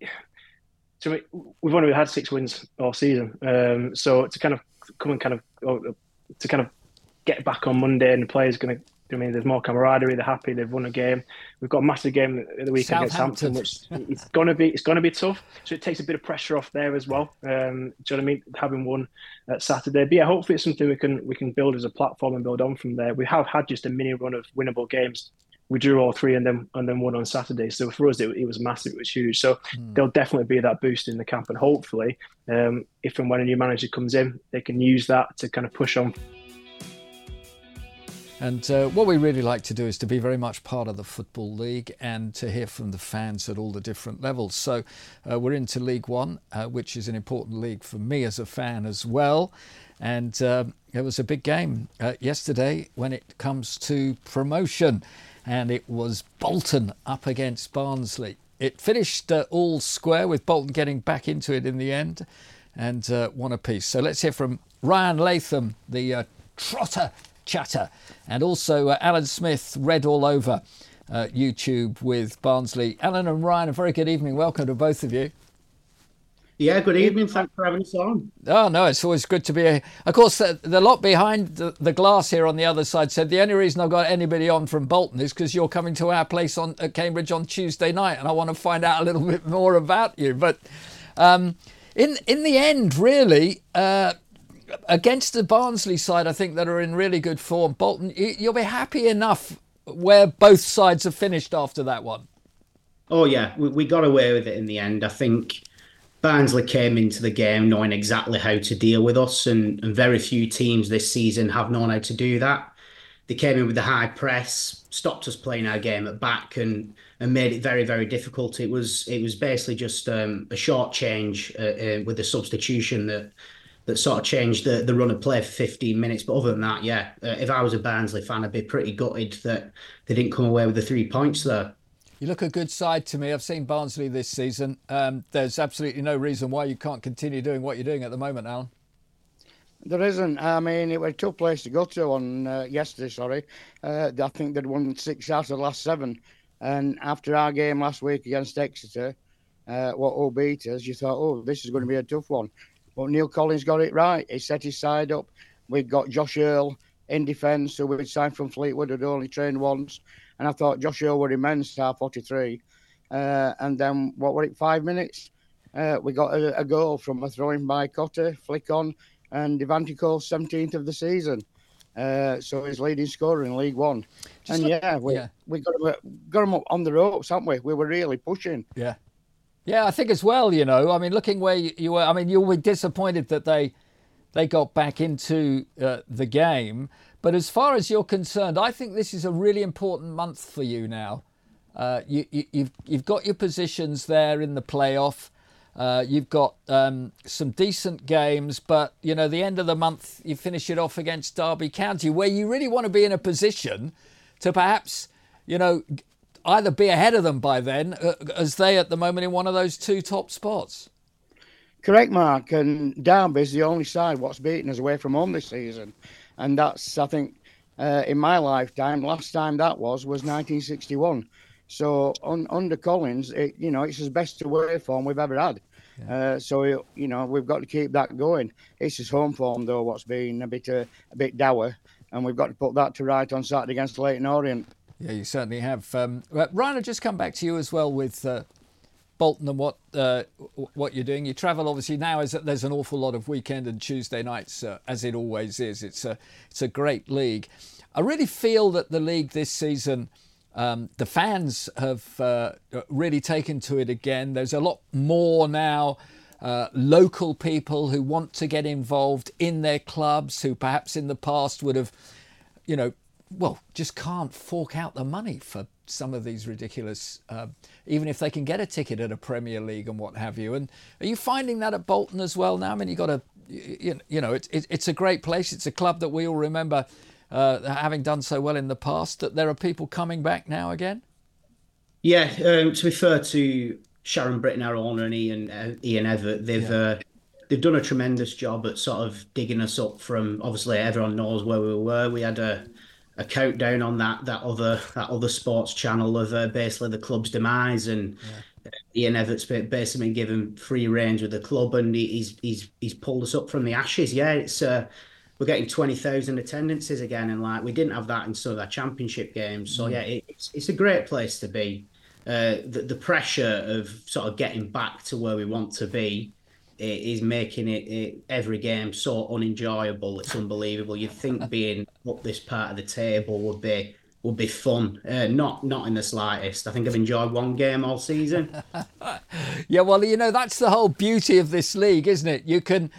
it, we've only had six wins all season. Um, so to kind of come and kind of to kind of get back on Monday and the players going to I mean, there's more camaraderie. They're happy. They've won a game. We've got a massive game at the weekend against Hampton, which it's gonna be it's gonna be tough. So it takes a bit of pressure off there as well. Um, do you know what I mean? Having won at Saturday, but yeah, hopefully it's something we can we can build as a platform and build on from there. We have had just a mini run of winnable games we drew all three and then and then won on Saturday. So for us, it, it was massive. It was huge. So mm. there'll definitely be that boost in the camp, and hopefully, um, if and when a new manager comes in, they can use that to kind of push on. And uh, what we really like to do is to be very much part of the Football League and to hear from the fans at all the different levels. So uh, we're into League One, uh, which is an important league for me as a fan as well. And uh, it was a big game uh, yesterday when it comes to promotion and it was Bolton up against Barnsley. It finished uh, all square with Bolton getting back into it in the end and uh, one apiece. So let's hear from Ryan Latham, the trotter chatter, and also uh, Alan Smith, read all over uh, YouTube with Barnsley. Alan and Ryan, a very good evening. Welcome to both of you. Yeah, good evening. Thanks for having us on. Oh, no, it's always good to be here. Of course, the, the lot behind the, the, glass here on the other side said the only reason I've got anybody on from Bolton is because you're coming to our place on at Cambridge on Tuesday night, and I want to find out a little bit more about you. But um, in in the end, really, uh, against the Barnsley side, I think that are in really good form. Bolton, you'll be happy enough where both sides have finished after that one. Oh yeah, we, we got away with it in the end. I think Barnsley came into the game knowing exactly how to deal with us, and, and very few teams this season have known how to do that. They came in with the high press, stopped us playing our game at back, and and made it very very difficult. It was it was basically just um, a short change uh, uh, with the substitution that that sort of changed the, the run of play for 15 minutes. But other than that, yeah, uh, if I was a Barnsley fan, I'd be pretty gutted that they didn't come away with the three points there. You look a good side to me. I've seen Barnsley this season. Um, there's absolutely no reason why you can't continue doing what you're doing at the moment, Alan. There isn't. I mean, it was a tough place to go to on uh, yesterday. Sorry, uh, I think they'd won six out of the last seven. And after our game last week against Exeter, uh, what all beat us, you thought, oh, this is going to be a tough one. But Neill Collins got it right. He set his side up. We've got Josh Earl in defence, who we'd signed from Fleetwood, had only trained once. And I thought Josh Earl were immense, half 43. Uh, and then, what were it, five minutes? Uh, we got a, a, goal from a throw-in by Cotter, flick on, and Devante Cole, 17th of the season. Uh, so he's leading scorer in League One. Just and like, yeah, we, yeah. we got him, got him up on the ropes, haven't we? We were really pushing. Yeah. Yeah, I think as well, you know, I mean, looking where you, were, I mean, you'll be disappointed that they they got back into uh, the game. But as far as you're concerned, I think this is a really important month for you now. Uh, you, you, you've you've got your positions there in the playoff. Uh, you've got um, some decent games, but you know the end of the month you finish it off against Derby County, where you really want to be in a position to perhaps you know either be ahead of them by then, uh, as they at the moment in one of those two top spots. Correct, Mark. And Derby's the only side what's beaten us away from home this season and that's I think uh, in my lifetime. Last time that was was 1961. So on, under Collins, it, you know, it's his best away form we've ever had. Yeah. Uh, so you know we've got to keep that going. It's his home form though, what's been a bit uh, a bit dour, and we've got to put that to right on Saturday against Leyton Orient. Yeah, you certainly have. Um, Ryan, I'll just come back to you as well with uh, Bolton and what uh, what you're doing. You travel obviously now. Is that there's an awful lot of weekend and Tuesday nights, uh, as it always is. It's a it's a great league. I really feel that the league this season, um, the fans have uh, really taken to it again. There's a lot more now. Uh, local people who want to get involved in their clubs, who perhaps in the past would have, you know, well, just can't fork out the money for some of these ridiculous, uh, even if they can get a ticket at a Premier League and what have you. And are you finding that at Bolton as well now? I mean, you got a, you, know, it's it's a great place. It's a club that we all remember uh, having done so well in the past. That there are people coming back now again. Yeah, um, to refer to Sharon Brittan, our owner, and Ian uh, Ian Evatt, they've. Yeah. Uh, they've done a tremendous job at sort of digging us up from obviously everyone knows where we were. We had a a countdown on that that other that other sports channel of uh, basically the club's demise and yeah. Ian Evatt's basically been given free range with the club and he's he's he's pulled us up from the ashes. Yeah, it's uh, we're getting twenty thousand attendances again, and like we didn't have that in some of our championship games. So mm. yeah, it, it's it's a great place to be. Uh, the the pressure of sort of getting back to where we want to be is making it, it, every game so unenjoyable. It's unbelievable. You'd think being up this part of the table would be would be fun. Uh, not not in the slightest. I think I've enjoyed one game all season. yeah, well, you know that's the whole beauty of this league, isn't it? You can.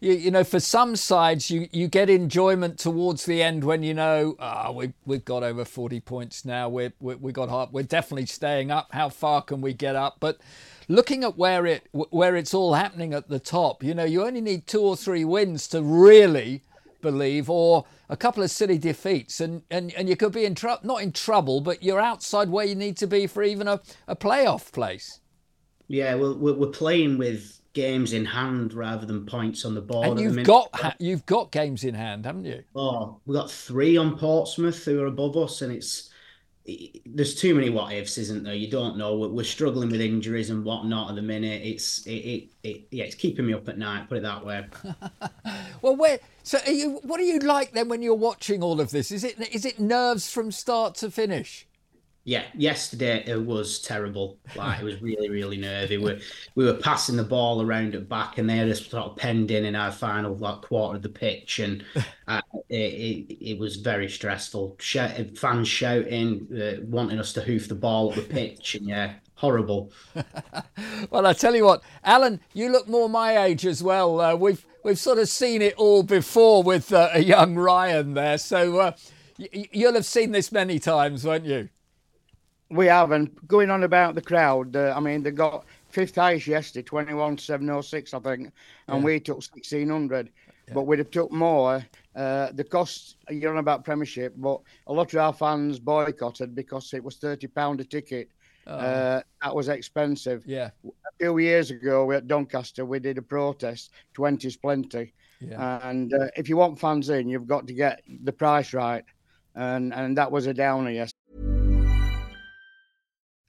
You, you know, for some sides, you, you get enjoyment towards the end when you know, oh, we, we've got over 40 points now. We're, we, we got hard. We're definitely staying up. How far can we get up? But looking at where it where it's all happening at the top, you know, you only need two or three wins to really believe, or a couple of silly defeats, and, and, and you could be in trouble, not in trouble, but you're outside where you need to be for even a, a playoff place. Yeah, we're, we're playing with games in hand rather than points on the board. And you've got you've got games in hand, haven't you? Oh, we've got three on Portsmouth who are above us, and it's there's too many what ifs, isn't there? You don't know. We're, struggling with injuries and whatnot at the minute. It's it, it, it yeah, it's keeping me up at night. Put it that way. well, where so are you, what are you like then when you're watching all of this? Is it is it nerves from start to finish? Yeah, yesterday it was terrible. Like it was really, really nervy. We we were passing the ball around at back, and they had us sort of penned in in our final like quarter of the pitch, and uh, it, it, it was very stressful. Shout, fans shouting, uh, wanting us to hoof the ball up the pitch, and yeah, horrible. well, I tell you what, Alan, you look more my age as well. Uh, we've we've sort of seen it all before with uh, a young Ryan there, so uh, y- you'll have seen this many times, won't you? We have, and going on about the crowd, uh, I mean, they got fifth highest yesterday, 21,706, I think, and yeah. we took 1,600. Yeah. But we'd have took more. Uh, the cost, you're on about Premiership, but a lot of our fans boycotted because it was £30 a ticket. Oh. Uh, that was expensive. Yeah. A few years ago, we at Doncaster, we did a protest. 20 is plenty. Yeah. And uh, if you want fans in, you've got to get the price right. And and that was a downer, yes.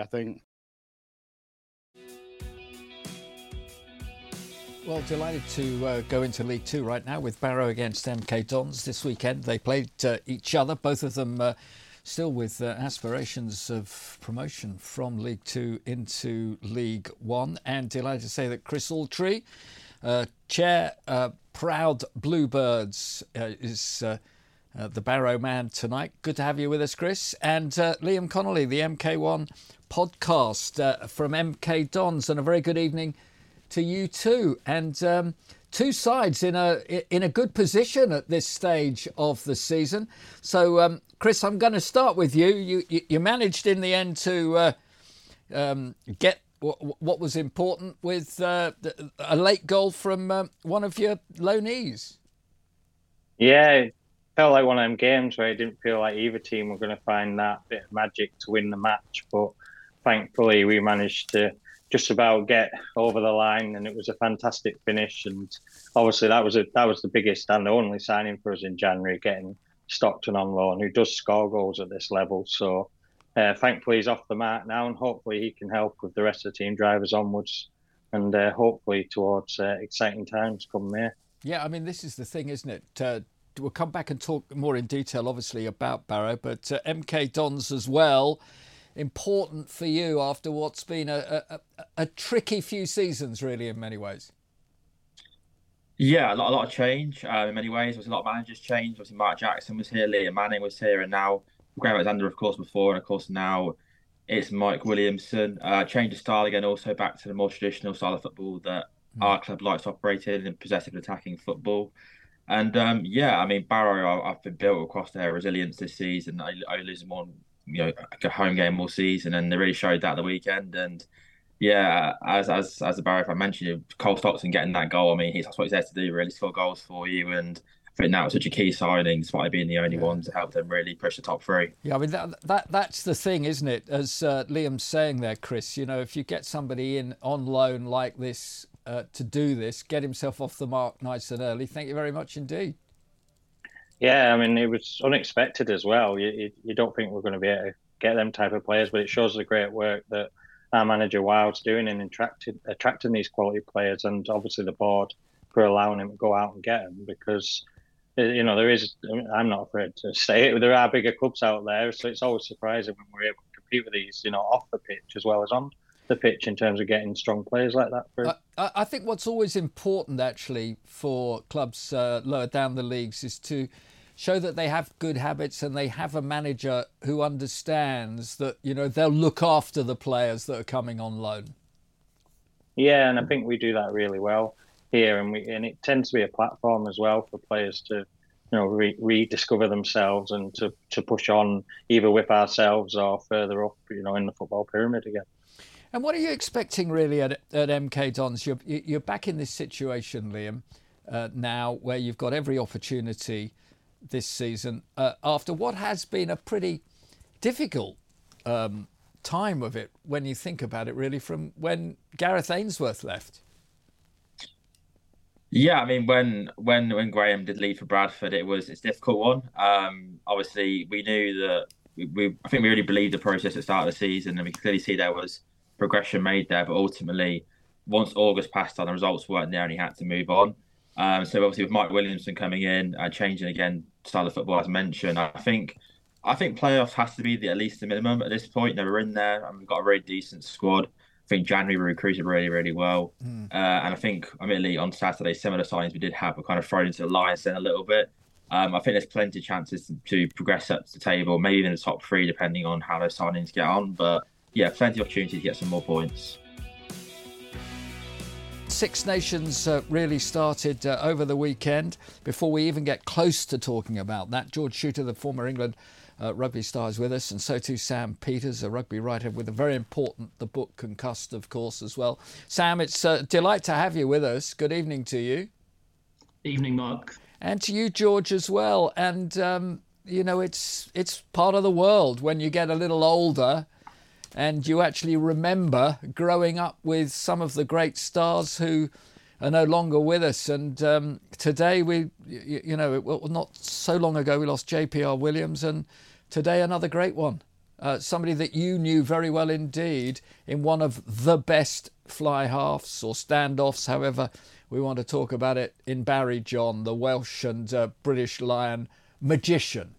I think. Well, delighted to uh, go into League Two right now with Barrow against MK Dons this weekend. They played uh, each other, both of them uh, still with uh, aspirations of promotion from League Two into League One. And delighted to say that Chris Altree, uh, chair, uh, proud Bluebirds, is the Barrow Man tonight. Good to have you with us, Chris. And Liam Connolly, the MK1 podcast uh, from MK Dons, and a very good evening to you too. And um, two sides in a in a good position at this stage of the season. So, um, Chris, I'm going to start with you. You you managed in the end to uh, um, get what was important with uh, a late goal from uh, one of your loanees. Yeah, felt like one of them games where I didn't feel like either team were going to find that bit of magic to win the match. But thankfully, we managed to just about get over the line, and it was a fantastic finish. And obviously, that was a that was the biggest and the only signing for us in January, getting Stockton on loan, who does score goals at this level. So. Uh, thankfully, he's off the mark now, and hopefully, he can help with the rest of the team drivers onwards, and uh, hopefully towards uh, exciting times come May. Yeah, I mean, this is the thing, isn't it? Uh, we'll come back and talk more in detail, obviously, about Barrow, but uh, MK Dons as well. Important for you after what's been a, a, a, tricky few seasons, really, in many ways. Yeah, a lot, a lot of change uh, in many ways. There was a lot of managers change. Obviously, Mark Jackson was here, Liam Manning was here, and now Graham Alexander, of course, before, and of course now it's Mike Williamson. Uh, change of style again, also back to the more traditional style of football that mm. our club likes to operate in, in possessive attacking football. And um, yeah, I mean Barrow, I've been built across their resilience this season. I, I lose them on you know a home game all season, and they really showed that the weekend. And yeah, as as as the Barrow fan mentioned, Cole Stockton getting that goal. I mean, he's, that's what he's there to do, really score goals for you. And I think now it's such a key signing, despite being the only yeah. one to help them really push the top three. Yeah, I mean that, that that's the thing, isn't it? As uh, Liam's saying there, Chris. You know, if you get somebody in on loan like this uh, to do this, get himself off the mark nice and early. Thank you very much indeed. Yeah, I mean, it was unexpected as well. You, you, you don't think we're going to be able to get them type of players, but it shows the great work that our manager Wild's doing in attracting attracting these quality players, and obviously the board for allowing him to go out and get them because uh, you know there is. I'm not afraid to say it. There are bigger clubs out there, so it's always surprising when we're able to compete with these, you know, off the pitch as well as on the pitch in terms of getting strong players like that. For... I, I think what's always important actually for clubs uh, lower down the leagues is to show that they have good habits and they have a manager who understands that you know they'll look after the players that are coming on loan. Yeah, and I think we do that really well here, and we and it tends to be a platform as well for players to you know re- rediscover themselves and to to push on either with ourselves or further up, you know, in the football pyramid again. And what are you expecting really at, at MK Dons? You're you're back in this situation, Liam, uh, now where you've got every opportunity this season uh, after what has been a pretty difficult um, time of it when you think about it, really, from when Gareth Ainsworth left. Yeah, I mean, when when when Graham did leave for Bradford, it was it's a difficult one. Um, obviously, we knew that we, we, I think we really believed the process at the start of the season, and we clearly see there was progression made there. But ultimately, once August passed on, the results weren't there, and he had to move on. Um, so obviously, with Mike Williamson coming in and changing again style of football as mentioned, I think I think playoffs has to be the, at least the minimum at this point. Now we're in there and we've got a very decent squad. I think January we recruited really, really well. Mm. Uh, and I think, admittedly, on Saturday, similar signs we did have were kind of thrown into the lion's den a little bit. Um, I think there's plenty of chances to, to progress up to the table, maybe in the top three, depending on how those signings get on. But yeah, plenty of opportunity to get some more points. Six Nations uh, really started uh, over the weekend. Before we even get close to talking about that, George Chuter, the former England uh, rugby star, is with us, and so too Sam Peters, a rugby writer with a very important the book Concussed, of course, as well. Sam, it's a delight to have you with us. Good evening to you. Evening, Mark. And to you, George, as well. And um, you know, it's it's part of the world when you get a little older and you actually remember growing up with some of the great stars who are no longer with us. And um, today we, you, you know, it, not so long ago we lost J.P.R. Williams, and today another great one. Uh, somebody that you knew very well indeed in one of the best fly halves or standoffs, however we want to talk about it, in Barry John, the Welsh and uh, British Lion magician.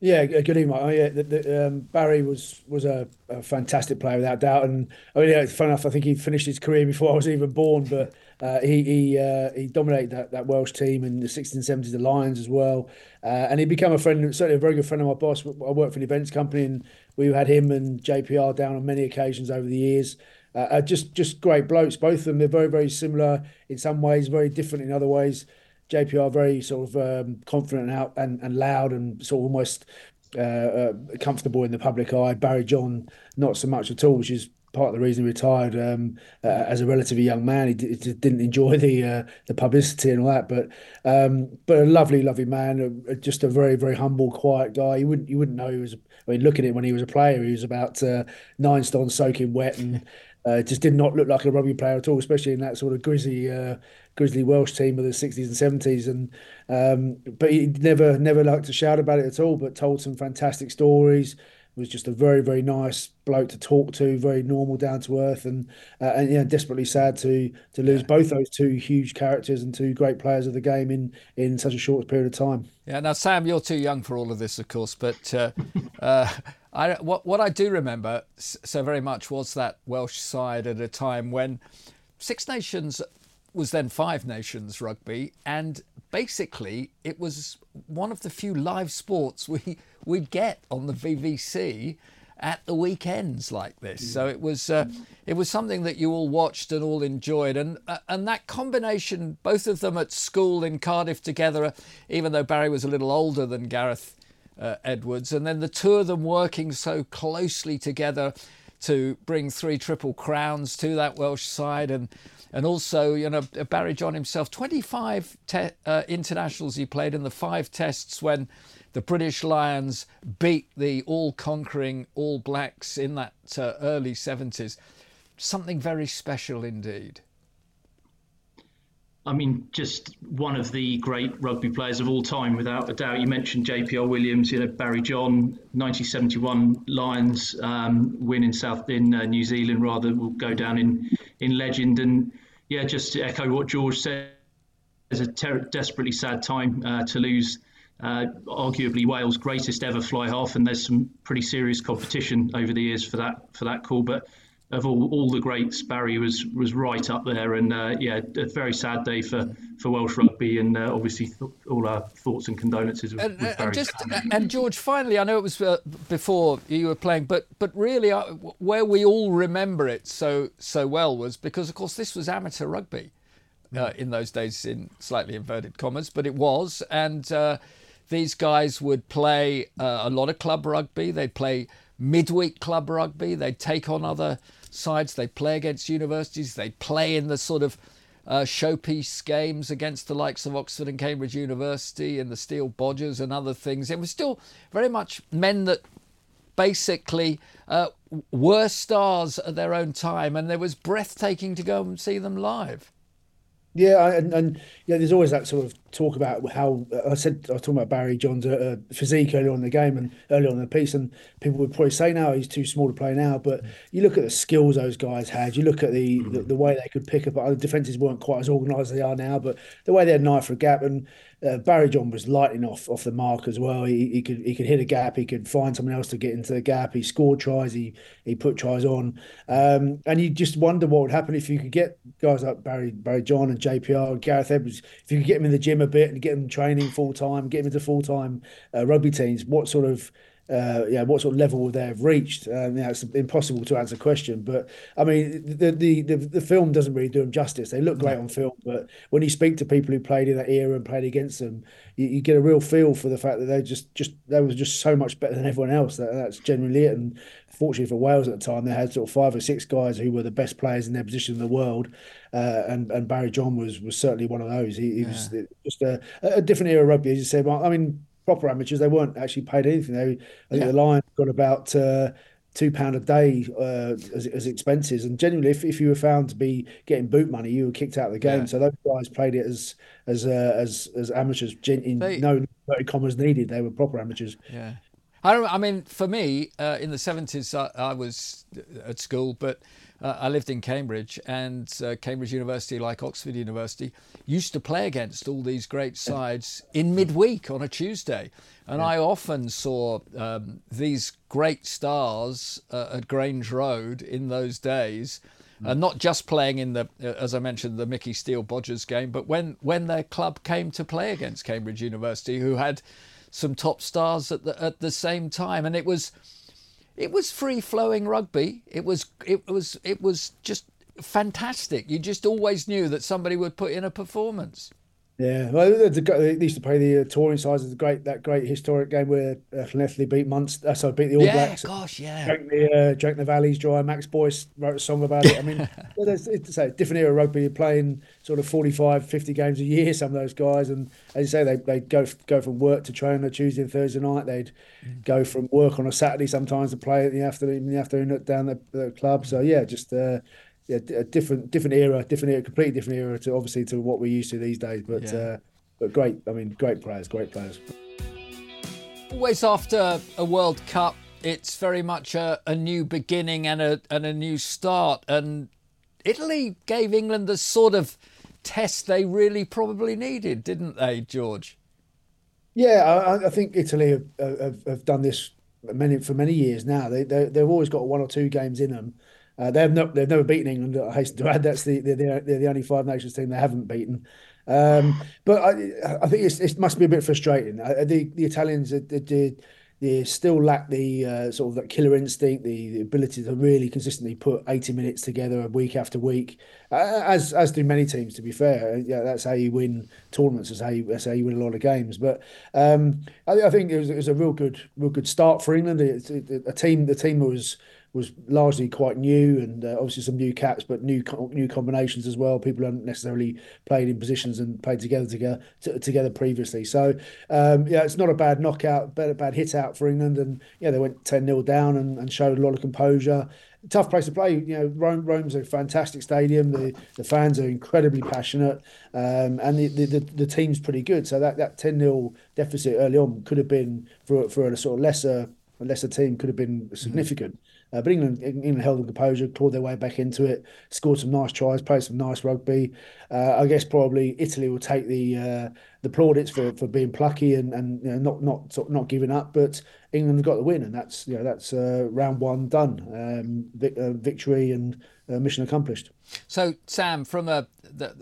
Yeah, good evening. Oh, yeah, the, the, um, Barry was was a, a, fantastic player without doubt, and I mean, yeah, fun enough. I think he finished his career before I was even born, but uh, he he uh, he dominated that, that Welsh team in the 1670s, the Lions as well, uh, and he became a friend, certainly a very good friend of my boss. I worked for an events company, and we had him and JPR down on many occasions over the years. Uh, uh, just just great blokes, both of them. They're very very similar in some ways, very different in other ways. JPR very sort of um, confident and, out, and, and loud and sort of almost uh, uh, comfortable in the public eye. Barry John not so much at all, which is part of the reason he retired um, uh, as a relatively young man. He, d- he didn't enjoy the uh, the publicity and all that, but um, but a lovely, lovely man. Uh, just a very, very humble, quiet guy. You wouldn't you wouldn't know he was. I mean, looking at him when he was a player, he was about uh, nine stone soaking wet and. Uh, just did not look like a rugby player at all, especially in that sort of grizzy, uh, grizzly Welsh team of the sixties and seventies. And um, but he never, never liked to shout about it at all. But told some fantastic stories. Was just a very, very nice bloke to talk to. Very normal, down to earth, and uh, and yeah, desperately sad to to lose yeah. both those two huge characters and two great players of the game in in such a short period of time. Yeah. Now, Sam, you're too young for all of this, of course, but. Uh, uh, I, what, what I do remember so very much was that Welsh side at a time when Six Nations was then Five Nations rugby, and basically it was one of the few live sports we we'd get on the BBC at the weekends like this. So it was uh, it was something that you all watched and all enjoyed, and uh, and that combination, both of them at school in Cardiff together, even though Barry was a little older than Gareth uh, Edwards, and then the two of them working so closely together to bring three triple crowns to that Welsh side, and and also you know Barry John himself, 25 te- uh, internationals he played in the five tests when the British Lions beat the all-conquering All Blacks in that uh, early 70s. Something very special indeed. I mean, just one of the great rugby players of all time, without a doubt. You mentioned JPR Williams, you know Barry John, 1971 Lions um, win in South in uh, New Zealand, rather will go down in in legend. And yeah, just to echo what George said, it's a ter- desperately sad time uh, to lose. Uh, arguably Wales' greatest ever fly half, and there's some pretty serious competition over the years for that for that call. But of all, all the greats, Barry was was right up there, and uh, yeah, a very sad day for, for Welsh rugby, and uh, obviously th- all our thoughts and condolences with, and, with Barry. And, just, and George, finally, I know it was uh, before you were playing, but but really, uh, where we all remember it so so well was because, of course, this was amateur rugby uh, in those days, in slightly inverted commas, but it was, and uh, these guys would play a lot of club rugby. They'd play midweek club rugby. They'd take on other sides. They play against universities. They play in the sort of uh, showpiece games against the likes of Oxford and Cambridge University and the Steele-Bodgers and other things. It was still very much men that basically uh, were stars at their own time, and it was breathtaking to go and see them live. Yeah, and, and yeah, there's always that sort of talk about how I said I was talking about Barry John's uh, physique earlier on in the game and earlier on in the piece, and people would probably say now he's too small to play now. But you look at the skills those guys had. You look at the the, the way they could pick up. The defenses weren't quite as organised as they are now, but the way they had knife for a gap and uh, Barry John was lighting off off the mark as well. He, he could he could hit a gap. He could find someone else to get into the gap. He scored tries. He he put tries on. Um, and you just wonder what would happen if you could get guys like Barry Barry John and JPR and Gareth Edwards. If you could get them in the gym a bit and get them training full time, get them into full time uh, rugby teams. What sort of uh, yeah, what sort of level they have reached? Um, yeah, it's impossible to answer the question. But I mean, the, the the the film doesn't really do them justice. They look great on film, but when you speak to people who played in that era and played against them, you, you get a real feel for the fact that they just just they was just so much better than everyone else. That, that's generally it. And fortunately for Wales at the time, they had sort of five or six guys who were the best players in their position in the world. Uh, and and Barry John was was certainly one of those. He, he yeah. was just a, a different era of rugby, as you said. I mean proper amateurs, they weren't actually paid anything. They, I think yeah. the Lions got about uh, two pound a day uh, as, as expenses, and generally, if, if you were found to be getting boot money, you were kicked out of the game. Yeah. So those guys played it as as uh, as as amateurs. In they, no commas needed. They were proper amateurs. Yeah. I, don't I mean, for me, uh, in the seventies, I, I was at school, but uh, I lived in Cambridge, and uh, Cambridge University, like Oxford University, used to play against all these great sides in midweek on a Tuesday. And I often saw um, these great stars uh, at Grange Road in those days. And not just playing in the, uh, as I mentioned, the Mickey Steele-Bodgers game, but when, when their club came to play against Cambridge University, who had some top stars at the at the same time, and it was it was free flowing rugby. It was it was it was just fantastic. You just always knew that somebody would put in a performance. Yeah, well, they used to play the uh, touring sides of the great that great historic game where uh, Llanelli beat Munster, uh, sorry, beat the All yeah, Blacks. gosh, yeah. Drank the uh, drank the valleys dry. Max Boyce wrote a song about it. I mean, it's, it's a different era of rugby. You're playing sort of 45, 50 games a year. Some of those guys, and as you say, they they go go from work to train on a Tuesday and Thursday night. They'd mm. go from work on a Saturday sometimes to play in the afternoon in the afternoon down the, the club. So yeah, just. Uh, yeah, a different different era, different era, completely different era to obviously to what we're used to these days. But yeah. uh, but great. I mean, great players, great players. Always after a World Cup, it's very much a, a new beginning and a and a new start. And Italy gave England the sort of test they really probably needed, didn't they, George? Yeah, I, I think Italy have, have, have, done this many for many years now. They, they have always got one or two games in them. Uh, they have no, they've never beaten England. I hasten to add that's the they're, they're the only five nations team they haven't beaten. Um, but I, I think it must be a bit frustrating. Uh, the the Italians they, they still lack the uh, sort of that killer instinct, the, the, ability to really consistently put eighty minutes together week after week, uh, as as do many teams. To be fair, yeah, that's how you win tournaments. That's how you that's how you win a lot of games. But um, I, I, think it was, it was, a real good real good start for England. It, it, a team the team was was largely quite new and uh, obviously some new caps, but new new combinations as well. People hadn't necessarily played in positions and played together together t- together previously. So um, yeah, it's not a bad knockout, bad bad hit out for England, and yeah, they went ten 0 down and, and, showed a lot of composure. tough place to play. You know, Rome, Rome's a fantastic stadium. The the fans are incredibly passionate, um, and the, the, the, the team's pretty good. So that that ten 0 deficit early on could have been for for a sort of lesser a lesser team could have been significant. Mm-hmm. Uh, but England, England held the composure, clawed their way back into it, scored some nice tries, played some nice rugby. Uh, I guess probably Italy will take the uh, the plaudits for, for being plucky and, and you know, not not not giving up. But England got the win, and that's you know that's uh, round one done, um, uh, victory and uh, mission accomplished. So Sam, from a,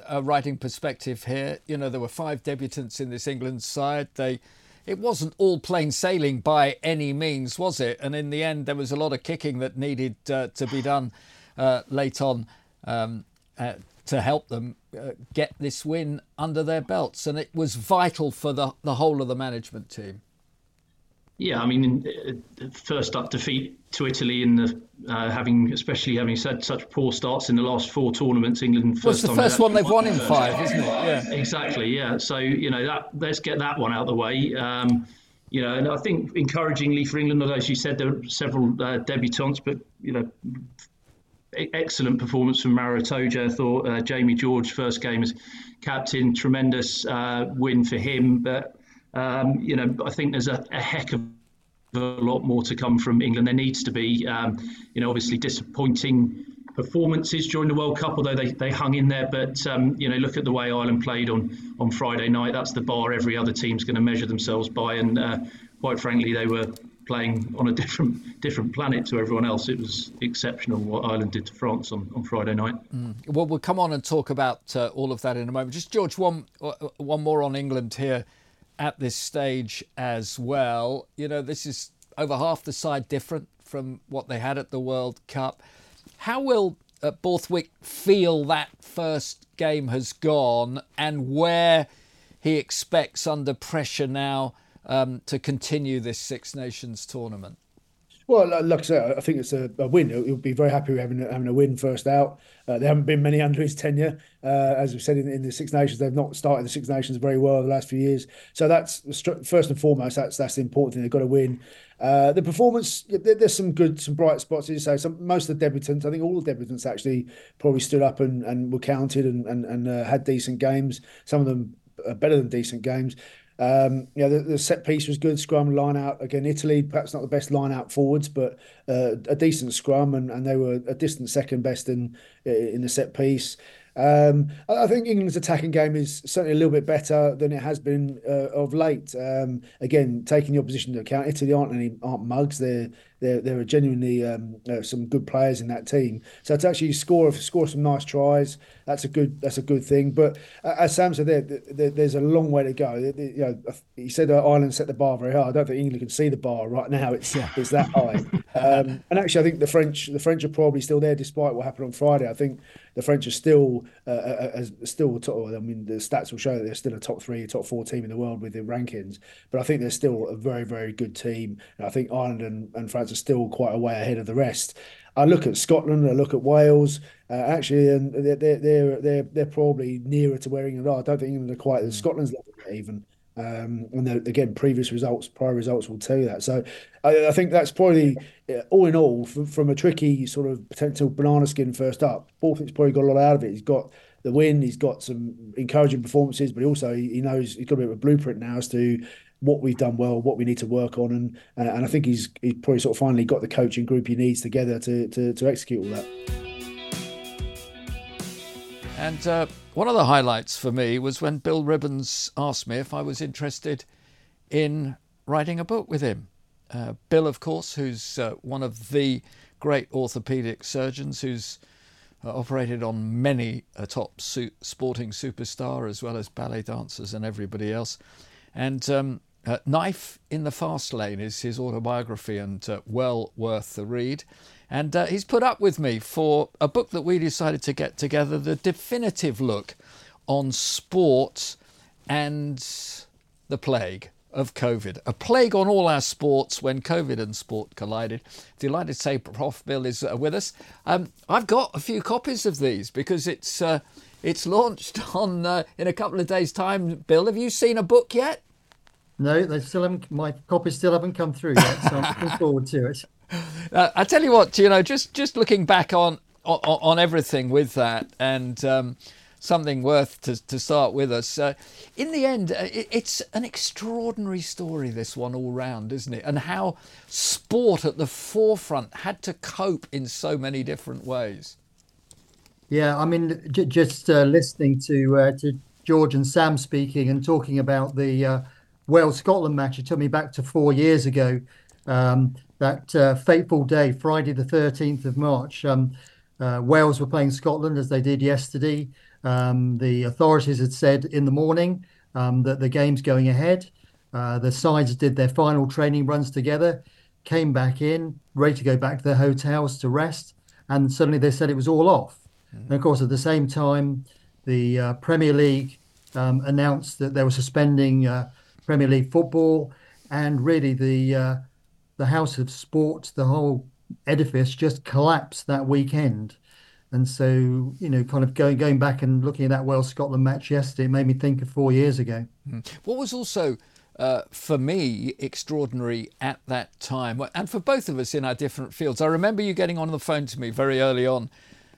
a writing perspective here, you know there were five debutants in this England side. They it wasn't all plain sailing by any means, was it? And in the end, there was a lot of kicking that needed uh, to be done uh, late on um, uh, to help them uh, get this win under their belts. And it was vital for the, the whole of the management team. Yeah, I mean, uh, first up defeat to Italy in the uh, having, especially having had such poor starts in the last four tournaments. England first. Well, the first one they've won in five, isn't it? Yeah, exactly. Yeah, so you know that let's get that one out of the way. Um, you know, and I think encouragingly for England, although as you said there are several uh, debutants, but you know, excellent performance from Maro Itoje. I thought uh, Jamie George first game as captain, tremendous uh, win for him, but um, you know, I think there's a, a, heck of a lot more to come from England. There needs to be, um, you know, obviously disappointing performances during the World Cup, although they, they hung in there. But um, you know, look at the way Ireland played on on Friday night. That's the bar every other team's going to measure themselves by. And uh, quite frankly, they were playing on a different different planet to everyone else. It was exceptional what Ireland did to France on, on Friday night. Mm. Well, we'll come on and talk about uh, all of that in a moment. Just George, one uh, one more on England here at this stage as well. You know, this is over half the side different from what they had at the World Cup. How will uh, Borthwick feel that first game has gone and where he expects under pressure now um, to continue this Six Nations tournament? Well, like I said, I think it's a, a win. He'll be very happy with having, having a win first out. Uh, there haven't been many under his tenure. Uh, as we've said in, in, the Six Nations, they've not started the Six Nations very well the last few years. So that's first and foremost. That's that's the important thing. They've got to win. Uh, the performance, there's some good, some bright spots. As you say, some most of the debutants, I think all the debutants actually probably stood up and, and were counted and and, and uh, had decent games. Some of them better than decent games. Um, the, the, set piece was good. Scrum line out again. Italy, perhaps not the best line out forwards, but uh, a decent scrum, and, and they were a distant second best in in the set piece. Um, I think England's attacking game is certainly a little bit better than it has been uh, of late. Um, again, taking the opposition into account, Italy aren't any aren't mugs. They're they're, they're genuinely um, uh, some good players in that team. So to actually score score some nice tries, that's a good that's a good thing. But uh, as Sam said, there, there, there's a long way to go. You know, he said uh, Ireland set the bar very high. I don't think England can see the bar right now. It's yeah. it's that high. Um, and actually, I think the French the French are probably still there despite what happened on Friday. I think the French are still uh, uh, uh still top, I mean the stats will show that they're still a top three, top four team in the world with the rankings. But I think they're still a very very good team. And I think Ireland and, and France are still quite a way ahead of the rest. I look at Scotland, I look at Wales. Uh, actually, and they're, they're they're they're probably nearer to where England are. I don't think England are quite at Scotland's level even. Um, and again, previous results, prior results will tell you that. So I, I think that's probably, all in all, from, from, a tricky sort of potential banana skin first up, Borthwick's probably got a lot out of it. He's got the win, he's got some encouraging performances, but he also he, he knows he's got a bit of a blueprint now as to what we've done well, what we need to work on, and and I think he's he's probably sort of finally got the coaching group he needs together to to, to execute all that. And uh, one of the highlights for me was when Bill Ribbans asked me if I was interested in writing a book with him. Uh, Bill, of course, who's uh, one of the great orthopedic surgeons who's uh, operated on many a top su- sporting superstar as well as ballet dancers and everybody else. And um, uh, Knife in the Fast Lane is his autobiography and uh, well worth the read. And uh, he's put up with me for a book that we decided to get together the definitive look on sports and the plague of COVID. A plague on all our sports when COVID and sport collided. Delighted to say Prof. Bill is uh, with us. Um, I've got a few copies of these because it's uh, it's launched on uh, in a couple of days' time. Bill, have you seen a book yet? No, they still haven't. My copies still haven't come through yet, so I'm looking forward to it. Uh, I tell you what, you know, just just looking back on on, on everything with that, and um, something worth to, to start with us. Uh, in the end, uh, it, it's an extraordinary story, this one all round, isn't it? And how sport at the forefront had to cope in so many different ways. Yeah, I mean, j- just uh, listening to uh, to George and Sam speaking and talking about the uh, Wales Scotland match, it took me back to four years ago. Um, that uh, fateful day, Friday the 13th of March. Um, uh, Wales were playing Scotland as they did yesterday. Um, the authorities had said in the morning um, that the game's going ahead. Uh, the sides did their final training runs together, came back in, ready to go back to their hotels to rest, and suddenly they said it was all off. Mm-hmm. And of course, at the same time, the uh, Premier League um, announced that they were suspending uh, Premier League football, and really the uh, the House of Sport, the whole edifice, just collapsed that weekend. And so, you know, kind of going going back and looking at that Wales Scotland match yesterday, it made me think of four years ago. Hmm. What was also uh, for me extraordinary at that time, and for both of us in our different fields. I remember you getting on the phone to me very early on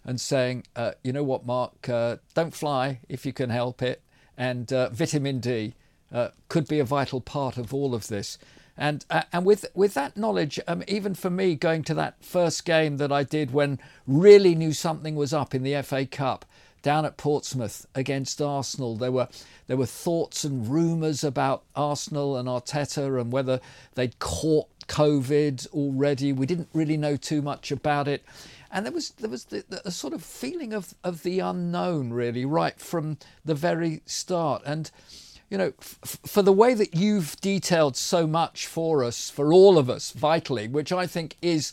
and saying, uh, "You know what, Mark? Uh, don't fly if you can help it." And uh, vitamin D uh, could be a vital part of all of this. And uh, and with with that knowledge, um, even for me, going to that first game that I did when really knew something was up in the FA Cup down at Portsmouth against Arsenal, there were there were thoughts and rumours about Arsenal and Arteta and whether they'd caught COVID already. We didn't really know too much about it. And there was there was the, the, a sort of feeling of, of the unknown really right from the very start. And you know, f- for the way that you've detailed so much for us, for all of us, vitally, which I think is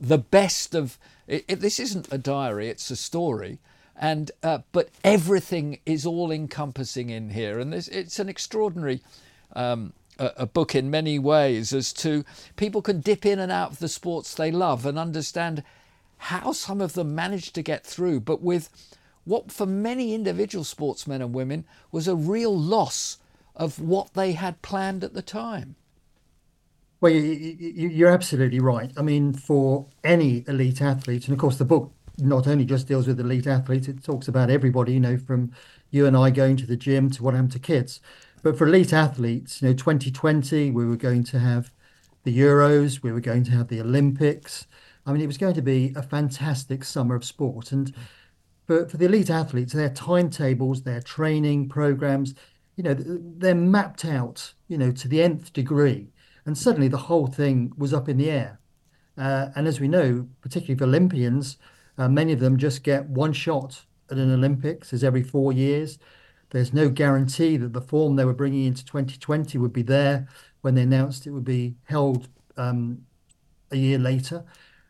the best of. It, it, this isn't a diary; it's a story, and uh, but everything is all encompassing in here, and this, it's an extraordinary. Um, a, a book in many ways as to people can dip in and out of the sports they love and understand how some of them manage to get through, but with what for many individual sportsmen and women was a real loss of what they had planned at the time. Well, you're absolutely right. I mean, for any elite athlete, and of course, the book not only just deals with elite athletes, it talks about everybody, you know, from you and I going to the gym to what happened to kids. But for elite athletes, you know, 2020, we were going to have the Euros, we were going to have the Olympics. I mean, it was going to be a fantastic summer of sport. And for, for the elite athletes, their timetables, their training programs, you know, they're mapped out, you know, to the nth degree. And suddenly the whole thing was up in the air. Uh, and as we know, particularly for Olympians, uh, many of them just get one shot at an Olympics as every four years. There's no guarantee that the form they were bringing into 2020 would be there when they announced it would be held um, a year later.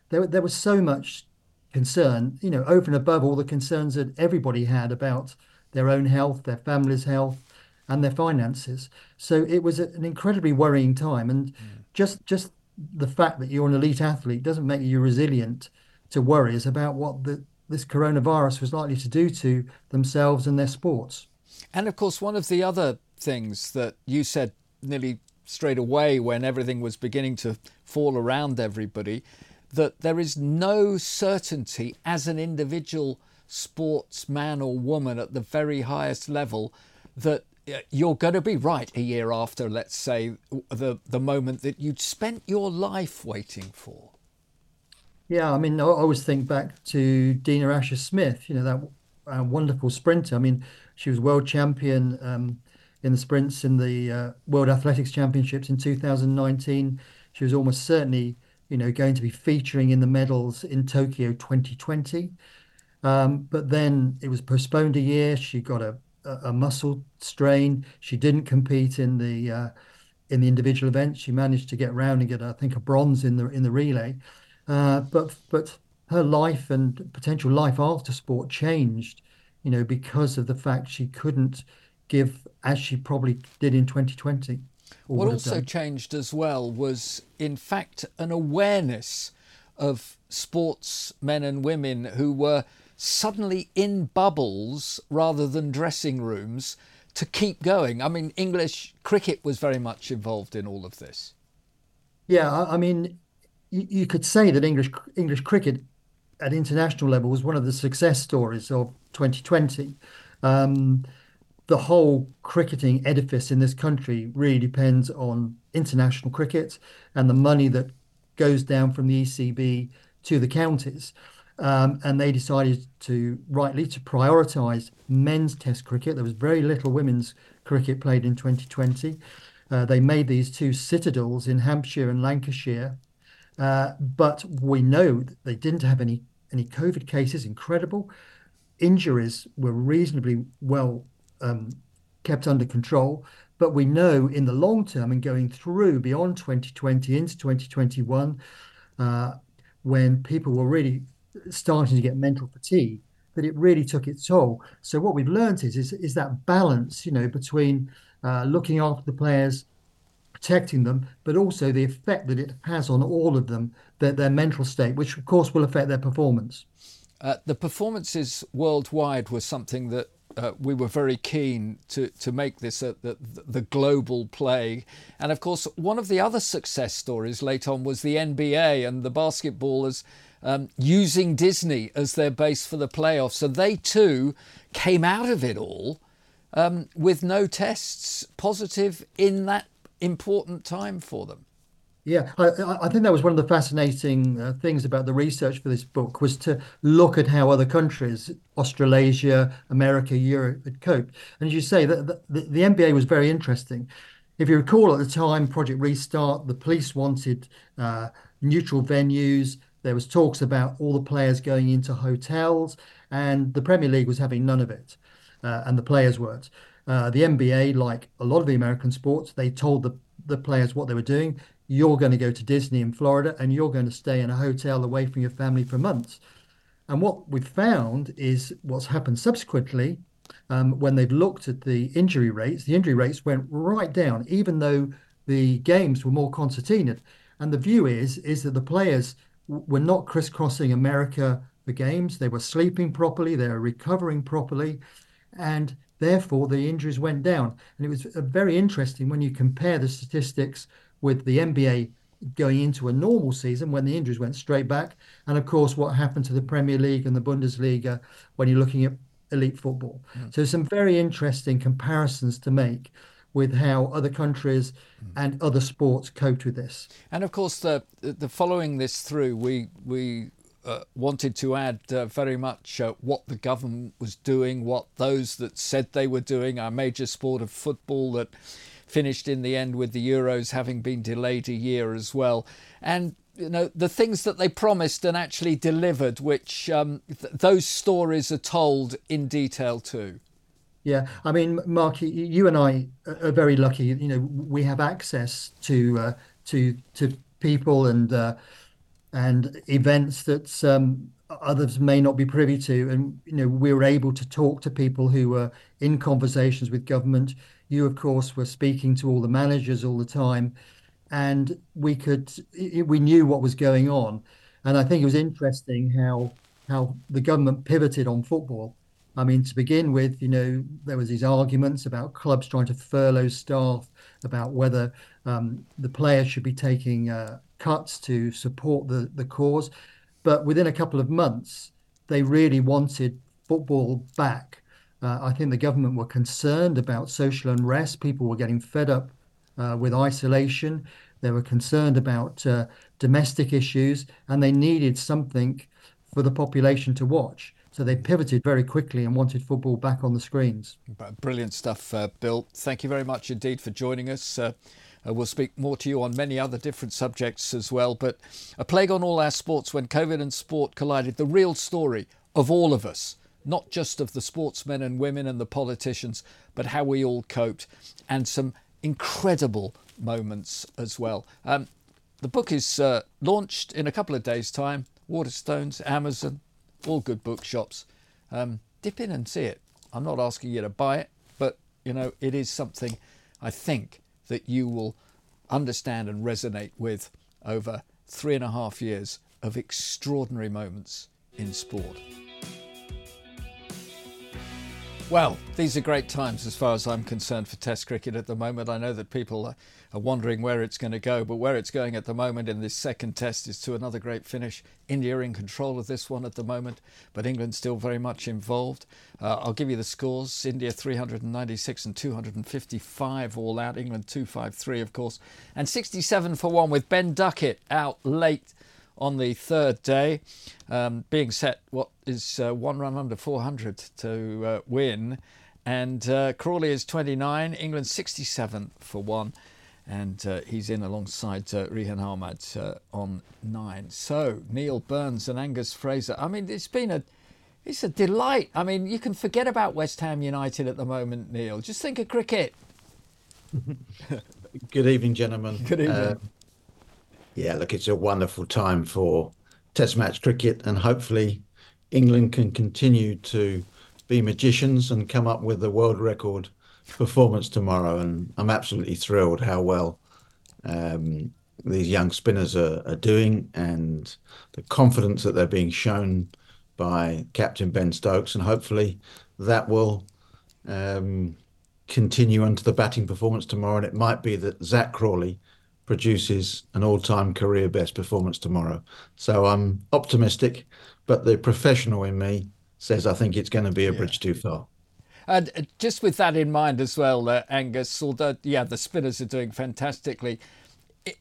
There, there was so much concern, you know, over and above all the concerns that everybody had about their own health, their family's health, and their finances. So it was an incredibly worrying time, and mm. just just the fact that you're an elite athlete doesn't make you resilient to worries about what the, this coronavirus was likely to do to themselves and their sports. And of course, one of the other things that you said nearly straight away when everything was beginning to fall around everybody that there is no certainty as an individual sportsman or woman at the very highest level that uh, you're going to be right a year after, let's say, the, the moment that you'd spent your life waiting for. Yeah, I mean, I always think back to Dina Asher Smith, you know, that uh, wonderful sprinter. I mean, she was world champion um, in the sprints in the uh, World Athletics Championships in 2019. She was almost certainly you know, going to be featuring in the medals in Tokyo 2020. Um, but then it was postponed a year. She got a, a, muscle strain. She didn't compete in the uh, in the individual event. She managed to get around and get, I think, a bronze in the in the relay. Uh, but but her life and potential life after sport changed, you know, because of the fact she couldn't give as she probably did in 2020. What also changed as well was, in fact, an awareness of sportsmen and women who were suddenly in bubbles rather than dressing rooms to keep going. I mean, English cricket was very much involved in all of this. Yeah, I mean, you, you could say that English English cricket at international level was one of the success stories of 2020. Um, the whole cricketing edifice in this country really depends on international cricket and the money that goes down from the ECB to the counties. Um, and they decided to rightly to prioritise men's Test cricket. There was very little women's cricket played in 2020. Uh, they made these two citadels in Hampshire and Lancashire, uh, but we know that they didn't have any any COVID cases. Incredible injuries were reasonably well um, kept under control. But we know in the long term and going through beyond 2020 into 2021, uh, when people were really starting to get mental fatigue, that it really took its toll. So what we've learned is is, is that balance, you know, between uh, looking after the players, protecting them, but also the effect that it has on all of them, their, their mental state, which of course will affect their performance. Uh, the performances worldwide was something that uh, we were very keen to, to make this a, the, the global play. And of course, one of the other success stories late on was the NBA and the basketballers um, using Disney as their base for the playoffs. So they too came out of it all um, with no tests positive in that important time for them. Yeah, I, I, think that was one of the fascinating uh, things about the research for this book was to look at how other countries, Australasia, America, Europe, had coped. And as you say, the, the, the NBA was very interesting. If you recall at the time, Project Restart, the police wanted uh, neutral venues. There was talks about all the players going into hotels, and the Premier League was having none of it, uh, and the players weren't. Uh, the NBA, like a lot of the American sports, they told the, the players what they were doing you're going to go to Disney in Florida and you're going to stay in a hotel away from your family for months. And what we've found is what's happened subsequently um, when they've looked at the injury rates, the injury rates went right down, even though the games were more concertinaed. And the view is is that the players were not crisscrossing America for games. They were sleeping properly. They were recovering properly, and therefore the injuries went down. And it was uh, very interesting when you compare the statistics with the NBA going into a normal season when the injuries went straight back, and of course what happened to the Premier League and the Bundesliga when you're looking at elite football. Mm. So some very interesting comparisons to make with how other countries mm. and other sports coped with this. And of course, the the following this through, we we. Uh, wanted to add uh, very much uh, what the government was doing, what those that said they were doing, our major sport of football that finished in the end with the Euros having been delayed a year as well. And you know the things that they promised and actually delivered, which um, th- those stories are told in detail too. Yeah, I mean, Mark, you and I are very lucky. You know, we have access to uh, to to people and uh, and events that um, others may not be privy to, and you know, we were able to talk to people who were in conversations with government you, of course, were speaking to all the managers all the time, and we could we knew what was going on. And I think it was interesting how how the government pivoted on football. I mean, to begin with, you know, there was these arguments about clubs trying to furlough staff, about whether um, the players should be taking uh, cuts to support the the cause. But within a couple of months, they really wanted football back uh, I think the government were concerned about social unrest. People were getting fed up uh, with isolation. They were concerned about uh, domestic issues, and they needed something for the population to watch. So they pivoted very quickly and wanted football back on the screens. Brilliant stuff, uh, Bill. Thank you very much indeed for joining us. Uh, we'll speak more to you on many other different subjects as well. But a plague on all our sports when COVID and sport collided. The real story of all of us not just of the sportsmen and women and the politicians, but how we all coped, and some incredible moments as well. Um, the book is uh, launched in a couple of days' time. Waterstones, Amazon, all good bookshops. Um, dip in and see it. I'm not asking you to buy it, but you know it is something I think that you will understand and resonate with over three and a half years of extraordinary moments in sport. Well, these are great times as far as I'm concerned for Test cricket at the moment. I know that people are wondering where it's going to go, but where it's going at the moment in this second Test is to another great finish. India in control of this one at the moment, but England still very much involved. Uh, I'll give you the scores India 396 and 255 all out, England 253, of course, and 67 for one with Ben Duckett out late on the third day, um, being set what is uh, one run under 400 to uh, win. And uh, Crawley is 29, England 67 for one. And uh, he's in alongside uh, Rehan Ahmed uh, on nine. So Neil Burns and Angus Fraser. I mean, it's been a it's a delight. I mean, you can forget about West Ham United at the moment, Neil. Just think of cricket. Good evening, gentlemen. Good evening. Yeah, look, it's a wonderful time for Test match cricket, and hopefully England can continue to be magicians and come up with a world record performance tomorrow. And I'm absolutely thrilled how well um, these young spinners are, are doing and the confidence that they're being shown by Captain Ben Stokes. And hopefully that will um, continue into the batting performance tomorrow. And it might be that Zak Crawley produces an all-time career best performance tomorrow. So I'm optimistic, but the professional in me says I think it's going to be a yeah. bridge too far. And uh, just with that in mind as well, uh, Angus, although yeah, the spinners are doing fantastically,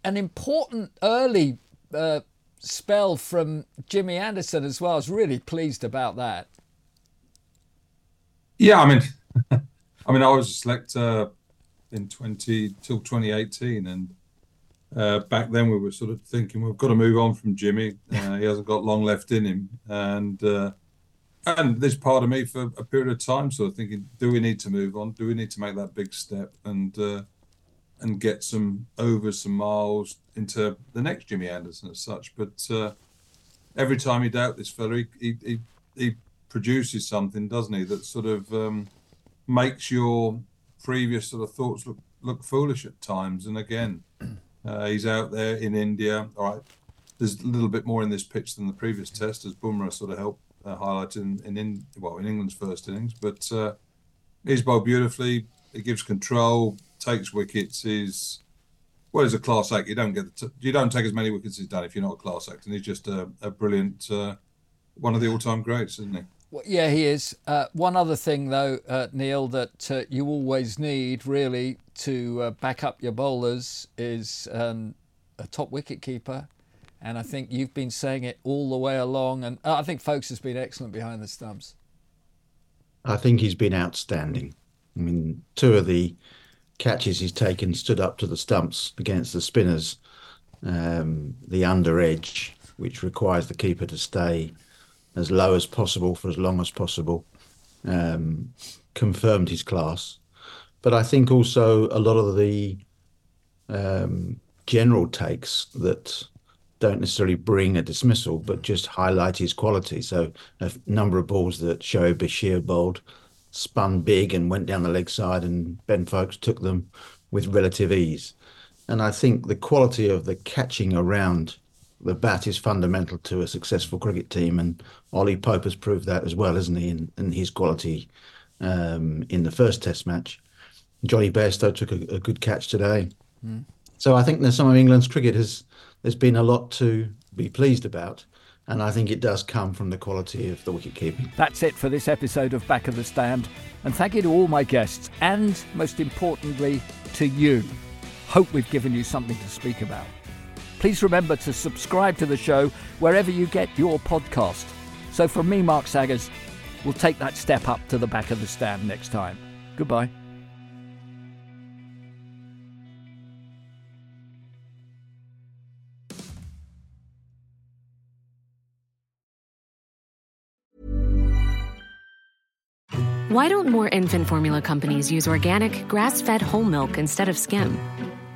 an important early uh, spell from Jimmy Anderson as well. I was really pleased about that. Yeah, I mean, I mean, I was a selector in twenty till twenty eighteen, and uh, back then we were sort of thinking we've got to move on from Jimmy. Uh, he hasn't got long left in him, and uh, and this part of me for a period of time sort of thinking, do we need to move on? Do we need to make that big step and uh, and get some over some miles into the next Jimmy Anderson as such? But uh, every time you doubt this fellow, he, he, he, he produces something, doesn't he? That sort of um, makes your previous sort of thoughts look look foolish at times. And again, uh, he's out there in India. All right, there's a little bit more in this pitch than the previous test, as Bumrah sort of helped uh, highlighted in, in, in well in England's first innings. But uh, he's bowled beautifully. He gives control, takes wickets. He's well, he's a class act. You don't get t- you don't take as many wickets as he's done if you're not a class act, and he's just a, a brilliant uh, one of the all-time greats, isn't he? Well, yeah, he is. Uh, one other thing, though, uh, Neil, that uh, you always need really to uh, back up your bowlers is um, a top wicket keeper. And I think you've been saying it all the way along. And uh, I think Foakes has been excellent behind the stumps. I think he's been outstanding. I mean, two of the catches he's taken stood up to the stumps against the spinners. Um, the under edge, which requires the keeper to stay as low as possible for as long as possible, um, confirmed his class. But I think also a lot of the um, general takes that don't necessarily bring a dismissal, but just highlight his quality. So a number of balls that Shoaib Bashir bowled spun big and went down the leg side, and Ben Foakes took them with relative ease. And I think the quality of the catching around the bat is fundamental to a successful cricket team, and Ollie Pope has proved that as well, hasn't he? In, in his quality um, in the first Test match, Jonny Bairstow took a, a good catch today. Mm. So I think that some of England's cricket has there's been a lot to be pleased about. And I think it does come from the quality of the wicket keeping. That's it for this episode of Back of the Stand. And thank you to all my guests, and most importantly, to you. Hope we've given you something to speak about. Please remember to subscribe to the show wherever you get your podcast. So from me, Mark Saggers, we'll take that step up to the back of the stand next time. Goodbye. Why don't more infant formula companies use organic, grass fed whole milk instead of skim?